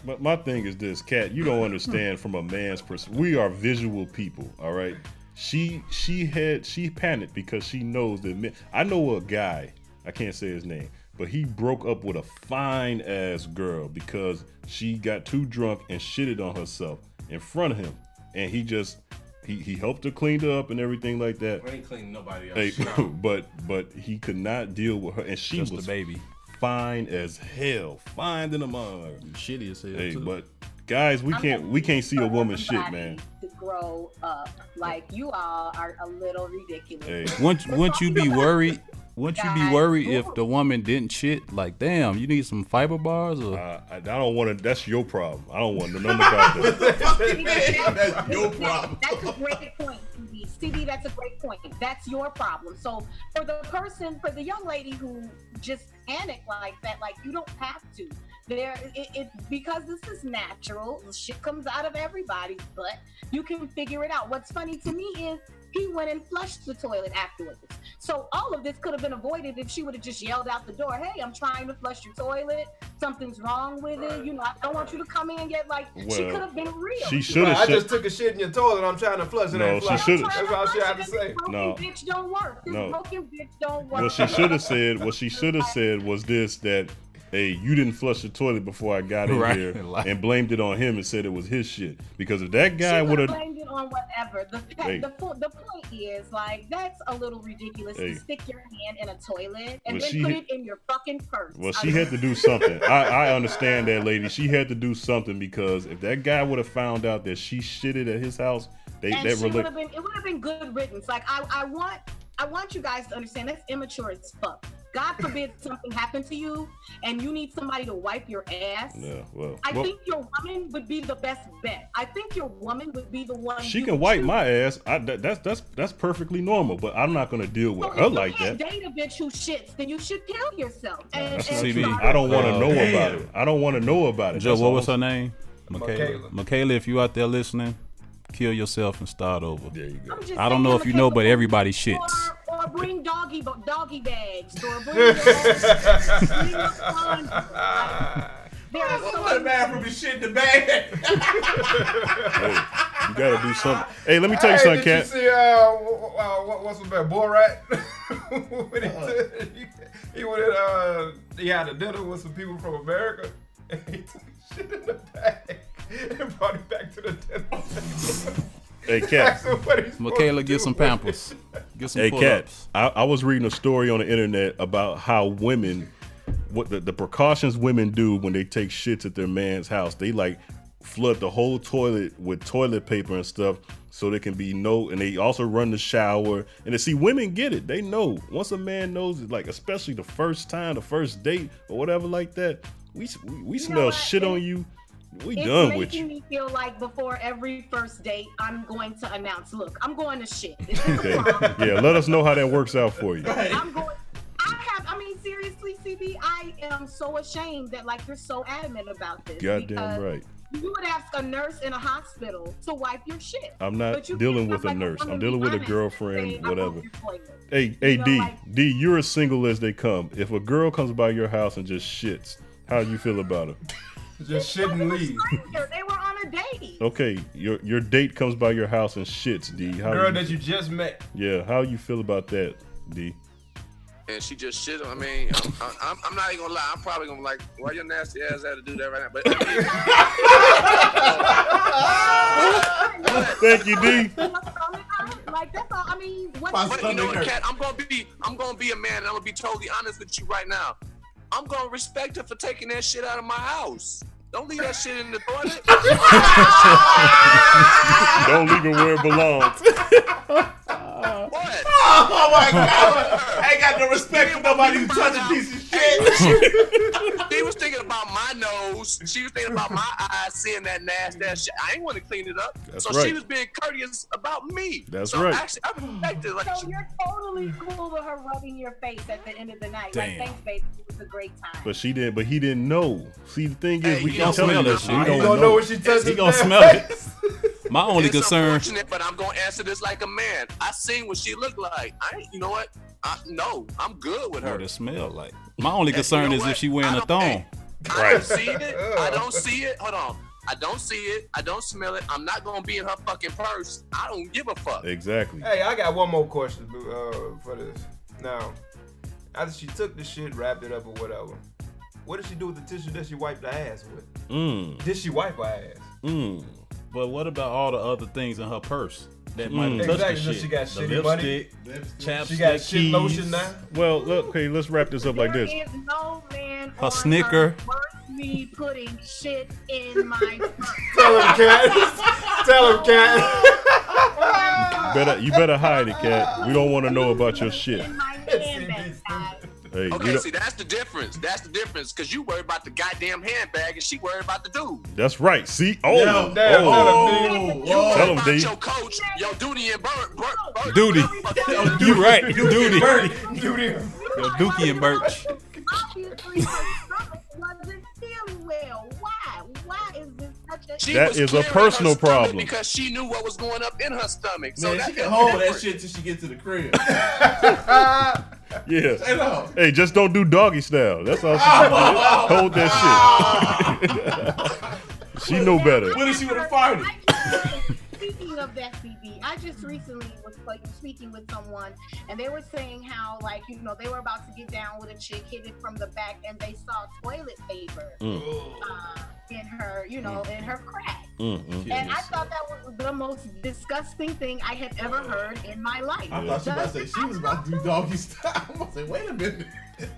My, my thing is this, Cat. You don't understand from a man's perspective. We are visual people, all right. She she had she panicked because she knows that men. I know a guy. I can't say his name, but he broke up with a fine ass girl because she got too drunk and shitted on herself in front of him, and he just he he helped her clean up and everything like that. I ain't cleaning nobody else. Hey, *laughs* but but he could not deal with her, and she Just was a baby. fine as hell, fine than a mother. Shitty as hell. Hey, too. but guys, we I'm can't we can't see a woman shit, man. To grow up, like you all are a little ridiculous. Hey. Wouldn't, wouldn't you be worried? Wouldn't you be worried if the woman didn't shit? Like, damn, you need some fiber bars or Uh, I, I don't want to. That's your problem. I don't want to know nothing about that. *laughs* That's your problem. That's a great point, CB. CB, that's a great point. That's your problem. So for the person, for the young lady who just panicked like that, like you don't have to. There, it, it because this is natural. Shit comes out of everybody's butt. You can figure it out. What's funny to me is he went and flushed the toilet afterwards. So all of this could have been avoided if she would have just yelled out the door, "Hey, I'm trying to flush your toilet. Something's wrong with it. You know, I don't want you to come in and get Like she could have been real. she shoulda I just took a shit in your toilet. I'm trying to flush it. No, she shoulda- That's all she had to say. Broken No. bitch don't work. This No. broken bitch don't work. What she should have said, what she should have said was this: that hey, you didn't flush the toilet before I got in Right. here, *laughs* Like- and blamed it on him and said it was his shit. Because if that guy would have, blamed it on whatever. The, Hey. the, the point is, like, that's a little ridiculous Hey. to stick your hand in a toilet and Well, then put had- it in your fucking purse. well, she had to do something. *laughs* I, I understand that lady. She had to do something because if that guy would have found out that she shitted at his house, they and that she would been. It would have been good riddance. Like, I, I want, I want you guys to understand that's immature as fuck. God forbid something happened to you and you need somebody to wipe your ass. Yeah, well, I well, think your woman would be the best bet. I think your woman would be the one. she can wipe choose. my ass. I, that, that's that's that's perfectly normal. But I'm not gonna deal with So her if you like can't that. Date a bitch who shits, then you should kill yourself. And, That's and CB. true. I don't want to Oh, know damn. about it. I don't want to know about it. Joe, That's what all was her name? Michaela. Michaela. Michaela, if you out there listening, kill yourself and start over. There you go. I'm just I don't saying, know if you know, but everybody shits. Or, or bring doggy bo- doggy bags. Or bring, *laughs* bring a condom. Like, there are so Go the bathroom and shit in the bag. Hey, you gotta do something. Hey, let me tell you Hey, something, did Cat. you see uh, uh what, what's with that Borat? *laughs* when he, took- he, he went in, uh, he had a dinner with some people from America, and he took shit in the bag and brought it back to the dinner. *laughs* Hey, Cat. Asked *laughs* him what he's supposed Michaela, get some pampers. Get some Hey, pull Cat. I, I was reading a story on the internet about how women, what the, the precautions women do when they take shits at their man's house. They like flood the whole toilet with toilet paper and stuff so there can be no and they also run the shower and to see women get it they know once a man knows it like especially the first time the first date or whatever like that we we, we smell shit It- on you we it's done making with you me feel like before every first date, I'm going to announce, look, I'm going to shit. *laughs* Okay yeah let us know how that works out for you I'm going. BB, I mean, seriously, CB, I am so ashamed that like you're so adamant about this. Goddamn because right. You would ask a nurse in a hospital to wipe your shit. I'm not dealing can't with a come like nurse. I'm dealing with a girlfriend, say, whatever. want your toilet." Hey, hey, know, D, like- D, you're as single as they come. If a girl comes by your house and just shits, how do you feel about her? Just shit and leave. They were on a date. Okay, your your date comes by your house and shits, D. How Girl you, that you just met. Yeah, how you feel about that, D? and she just shit. I mean, I'm, I'm, I'm not even gonna lie. I'm probably gonna be like, why your nasty ass had to do that right now? But I *laughs* Thank you, D. Like that's all. I mean, what? but you know what, Cat? I'm gonna be, I'm gonna be a man, and I'm gonna be totally honest with you right now. I'm gonna respect her for taking that shit out of my house. Don't leave that shit in the toilet. *laughs* Don't leave it where it belongs. What? *laughs* Oh my god! I ain't got no respect for nobody who touch a piece of shit. *laughs* *laughs* She was thinking about my nose. She was thinking about my eyes, seeing that nasty ass shit. I ain't want to clean it up. That's so right. she was being courteous about me. That's so right. Actually, I respect it. Like, So you're totally cool with her rubbing your face at the end of the night. Damn. Like, thanks, baby. It was a great time. But she didn't. But he didn't know. See, the thing is, Hey, we you can't tell smell you that that shit. shit. We don't don't know. know what she touched. He gonna smell it. My only it's concern. unfortunate, but I'm gonna answer this like a man. I seen what she looked like. I, you know what? I, no, I'm good with her. What it smell like? My only concern you know is what? if she wearing a don't- thong. I don't see it. I *laughs* don't see it. Hold on. I don't see it. I don't smell it. I'm not gonna be in her fucking purse. I don't give a fuck. Exactly. Hey, I got one more question uh, for this. Now, after she took the shit, wrapped it up or whatever, what did she do with the tissue that she wiped her ass with? Mm. Did she wipe her ass? Mm. But what about all the other things in her purse that might have Mm. touched Exactly, the she shit? got the shitty money. lipstick, chapstick, She got shit keys. lotion now. Well, look, okay, let's wrap this up like this. is no man Her on snicker. worth me putting shit in my *laughs* purse. Tell him, cat. Tell him, cat. Better, you better hide it, cat. We don't want to know about your shit. In my handbag, guys. Hey, Okay, don't- see that's the difference. That's the difference. Cause you worry about the goddamn handbag and she worried about the dude. that's right. See, oh, Damn, damn, oh, damn, You Tell worry him, about D. your coach, your duty and Bert, Bert, Bert Duty. You right, duty. Duty. Yo, Dookie and Birch. Obviously, her stomach wasn't feeling well. Why? Why is this such a She That was is a personal problem. because she knew what was going up in her stomach. So Man, that, she can that's hold that shit till she get to the crib. *laughs* *laughs* yeah. Say no. Hey, just don't do doggy style. That's all she can do. Hold that shit. *laughs* she know better. What if she would have farted? Speaking of that, BB, I just recently was like speaking with someone, and they were saying how, like, you know, they were about to get down with a chick, hit it from the back, and they saw toilet paper Mm. uh, in her, you know, in her crack. Mm, mm. And I thought that was the most disgusting thing I had ever heard in my life. I thought she about to say she was about to do doggy style. I'm about to say, wait a minute.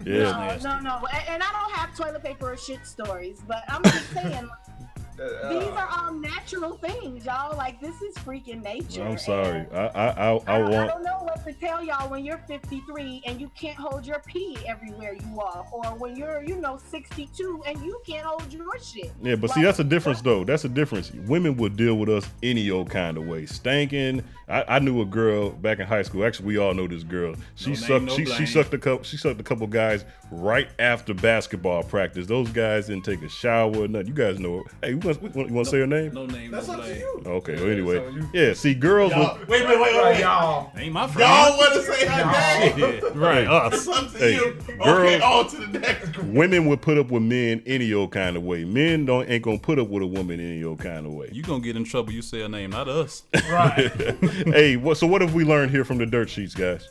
Yeah. No, no, no. And, and I don't have toilet paper or shit stories, but I'm just saying, *laughs* Uh, these uh, are all natural things, y'all. Like, this is freaking nature. I'm sorry. And I I I, I I, I don't know what to tell y'all when you're 53 and you can't hold your pee everywhere you are, or when you're, you know, 62 and you can't hold your shit. Yeah, but see, that's a difference though. That's a difference. Women would deal with us any old kind of way. Stanking. I, I knew a girl back in high school. Actually, we all know this girl. She No name, sucked. no she, she sucked a couple. She sucked a couple guys right after basketball practice. Those guys didn't take a shower. or Nothing. You guys know. Hey, you want, you want to say her name? No name, That's no up to blame. you. Okay. Well, anyway, yeah. See, girls. Y'all, Will, wait, wait, wait, wait, wait. y'all. Ain't my friend. Y'all want to say her name? Shit. Right, us. It's up to Hey, you. girl- Okay, on to the next. women would put up with men any old kind of way. Men don't ain't gonna put up with a woman any old kind of way. You gonna get in trouble. You say a name, not us. Right. *laughs* hey, what? So what have we learned here from the dirt sheets, guys?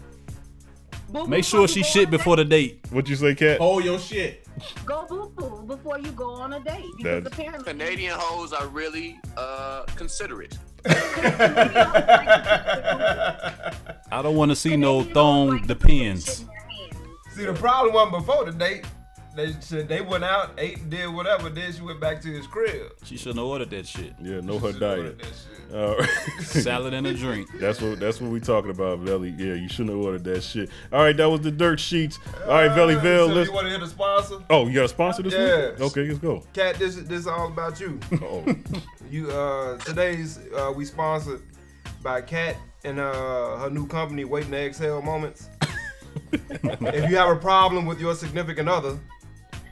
Boo-boo Make sure she shit before the date. What you say, Cat? Hold your shit. Go boo boo before you go on a date because That's- apparently Canadian hoes are really uh, considerate. I don't want to see no thong depends. See, the problem wasn't before the date. They said they went out, ate, did whatever. Then she went back to his crib. She shouldn't have ordered that shit. Yeah, know her Should've diet. that shit. All right. *laughs* Salad and a drink. That's what that's what we talking about, Velly. Yeah, you shouldn't have ordered that shit. All right, that was the dirt sheets. All right, Velly Vale. So Let's. you want to hear the sponsor? Oh, you got a sponsor this Yes. week? Okay, let's go. Cat, this is this is all about you. *laughs* Oh, You uh today's uh we sponsored by Cat and uh her new company Waiting to Exhale Moments. *laughs* if you have a problem with your significant other,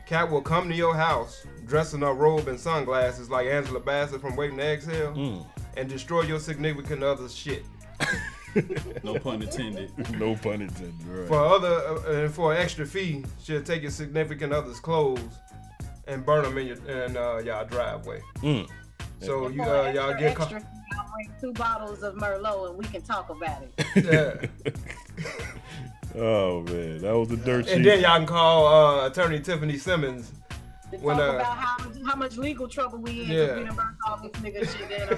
Cat will come to your house dressed in a robe and sunglasses like Angela Bassett from Waiting to Exhale Mm. and destroy your significant other's shit. *laughs* No pun intended. no pun intended. Right. For other uh, and for an extra fee, she'll take your significant other's clothes and burn them in your in uh, y'all driveway. Mm. So you For uh, y'all extra, get co- extra, I'll bring two bottles of Merlot and we can talk about it. *laughs* yeah. *laughs* Oh man, that was the dirt sheet. and then y'all can call uh, Attorney Tiffany Simmons To when talk uh, about how much, how much legal trouble we in. 'cause Yeah. We done burnt all this nigga shit in.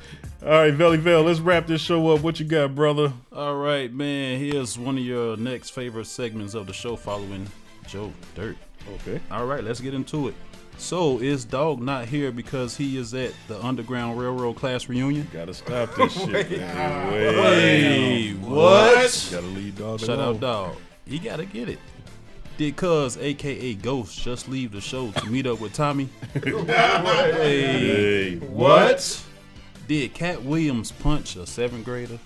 *laughs* All right, Valley Vale, let's wrap this show up. What you got, brother? All right, man. Here's one of your next favorite segments of the show following Joe Dirt. Okay. All right, let's get into it. So, is Dog not here because he is at the Underground Railroad class reunion? Gotta stop this *laughs* shit, man. Wait, Wait. what? Gotta leave Dog Shut alone. out, Dog. He gotta get it. Did Cuz, aka Ghost, just leave the show to meet up with Tommy? *laughs* Hey, what? Did Katt Williams punch a seventh grader?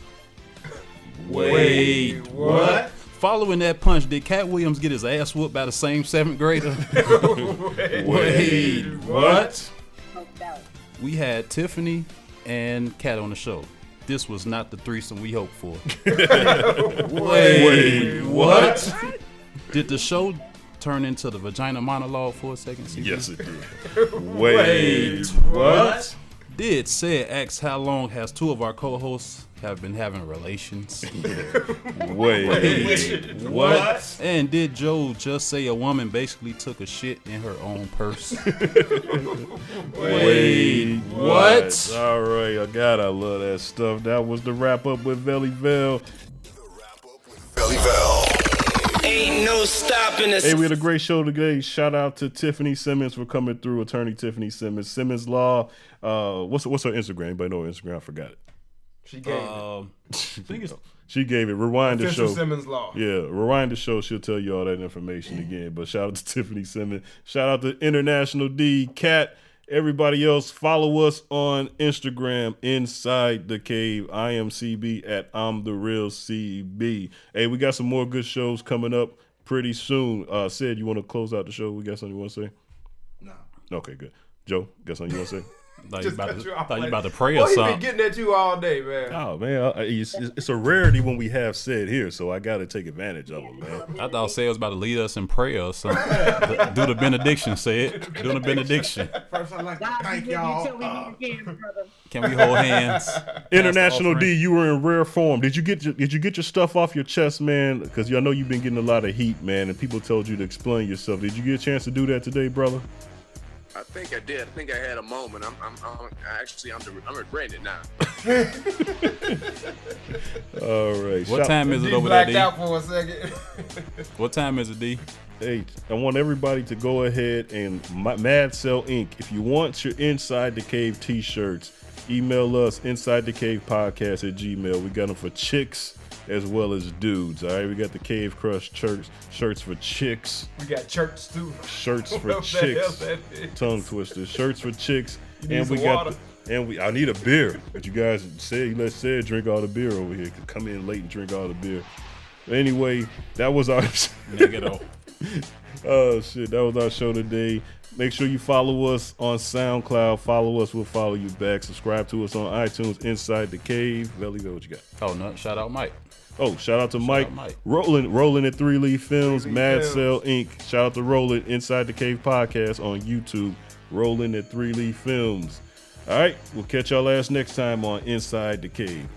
Wait, what? Following that punch, did Katt Williams get his ass whooped by the same seventh grader? *laughs* Wait, what? No doubt. We had Tiffany and Cat on the show. This was not the threesome we hoped for. *laughs* Wait, what? Did the show turn into the vagina monologue for a second? CP? Yes, it did. *laughs* Wait, what? Did said X how long has two of our co-hosts have been having relations? *laughs* Wait, what? And did Joe just say a woman basically took a shit in her own purse? *laughs* Wait, what? All right, I got. I love that stuff. That was the wrap up with Valley Vale. Ain't no stopping us. Hey, we had a great show today. Shout out to Tiffany Simmons for coming through. Attorney Tiffany Simmons, Simmons Law. Uh, what's what's her Instagram? Anybody know her Instagram? I forgot it. She gave it. Um, I think it's She gave it. Rewind the Official show. Simmons Law. Yeah, rewind the show. She'll tell you all that information again. But shout out to *laughs* Tiffany Simmons. Shout out to International D, Cat. Everybody else, follow us on Instagram, Inside the Cave, IMCB at I'm the Real CB. Hey, we got some more good shows coming up pretty soon. Uh, Sid, you want to close out the show? We got something you want to say? No. Okay, good. Joe, got something you want to say? *laughs* Thought you about to, you thought you like- about to pray Boy, or he been getting at you all day, man. Oh man, it's, it's a rarity when we have Sid here, so I got to take advantage of it, man. I thought Say was about to lead us in prayer or something. *laughs* Do the benediction, say it. Do the benediction. *laughs* First, I'd like to God, thank you did y'all. until uh, again. Can we hold hands? *laughs* International D, you were in rare form. Did you get your, did you get your stuff off your chest, man? Because I know you've been getting a lot of heat, man, and people told you to explain yourself. Did you get a chance to do that today, brother? I think I did. I think I had a moment. I'm, I'm, I'm actually, I'm, I'm regretting it now. *laughs* All right. What Shout- time is He it over there, blacked D? out for a second. *laughs* What time is it, D? Hey, I want everybody to go ahead and Ma- Mad Cell Inc. If you want your Inside the Cave t-shirts, email us inside the cave podcast at gmail. We got them for chicks as well as dudes. All right, we got the Cave Crush shirts, shirts for chicks, we got church too. shirts *laughs* for the chicks, tongue twisters, shirts for chicks, and we got the, and we. I need a beer, but you guys said you let Sid drink all the beer over here. Come in late and drink all the beer. But anyway, that was our. *laughs* Negative. Oh shit, that was our show today. Make sure you follow us on SoundCloud. Follow us, we'll follow you back. Subscribe to us on iTunes. Inside the Cave. Velly, what you got? Oh no! Shout out Mike. Oh, shout out to Mike. out Mike. Rolling, rolling at Three Leaf Films, Three Leaf Mad Films. Cell Inc. Shout out to Rolling Inside the Cave podcast on YouTube. Rolling at Three Leaf Films. All right, we'll catch y'all ass next time on Inside the Cave.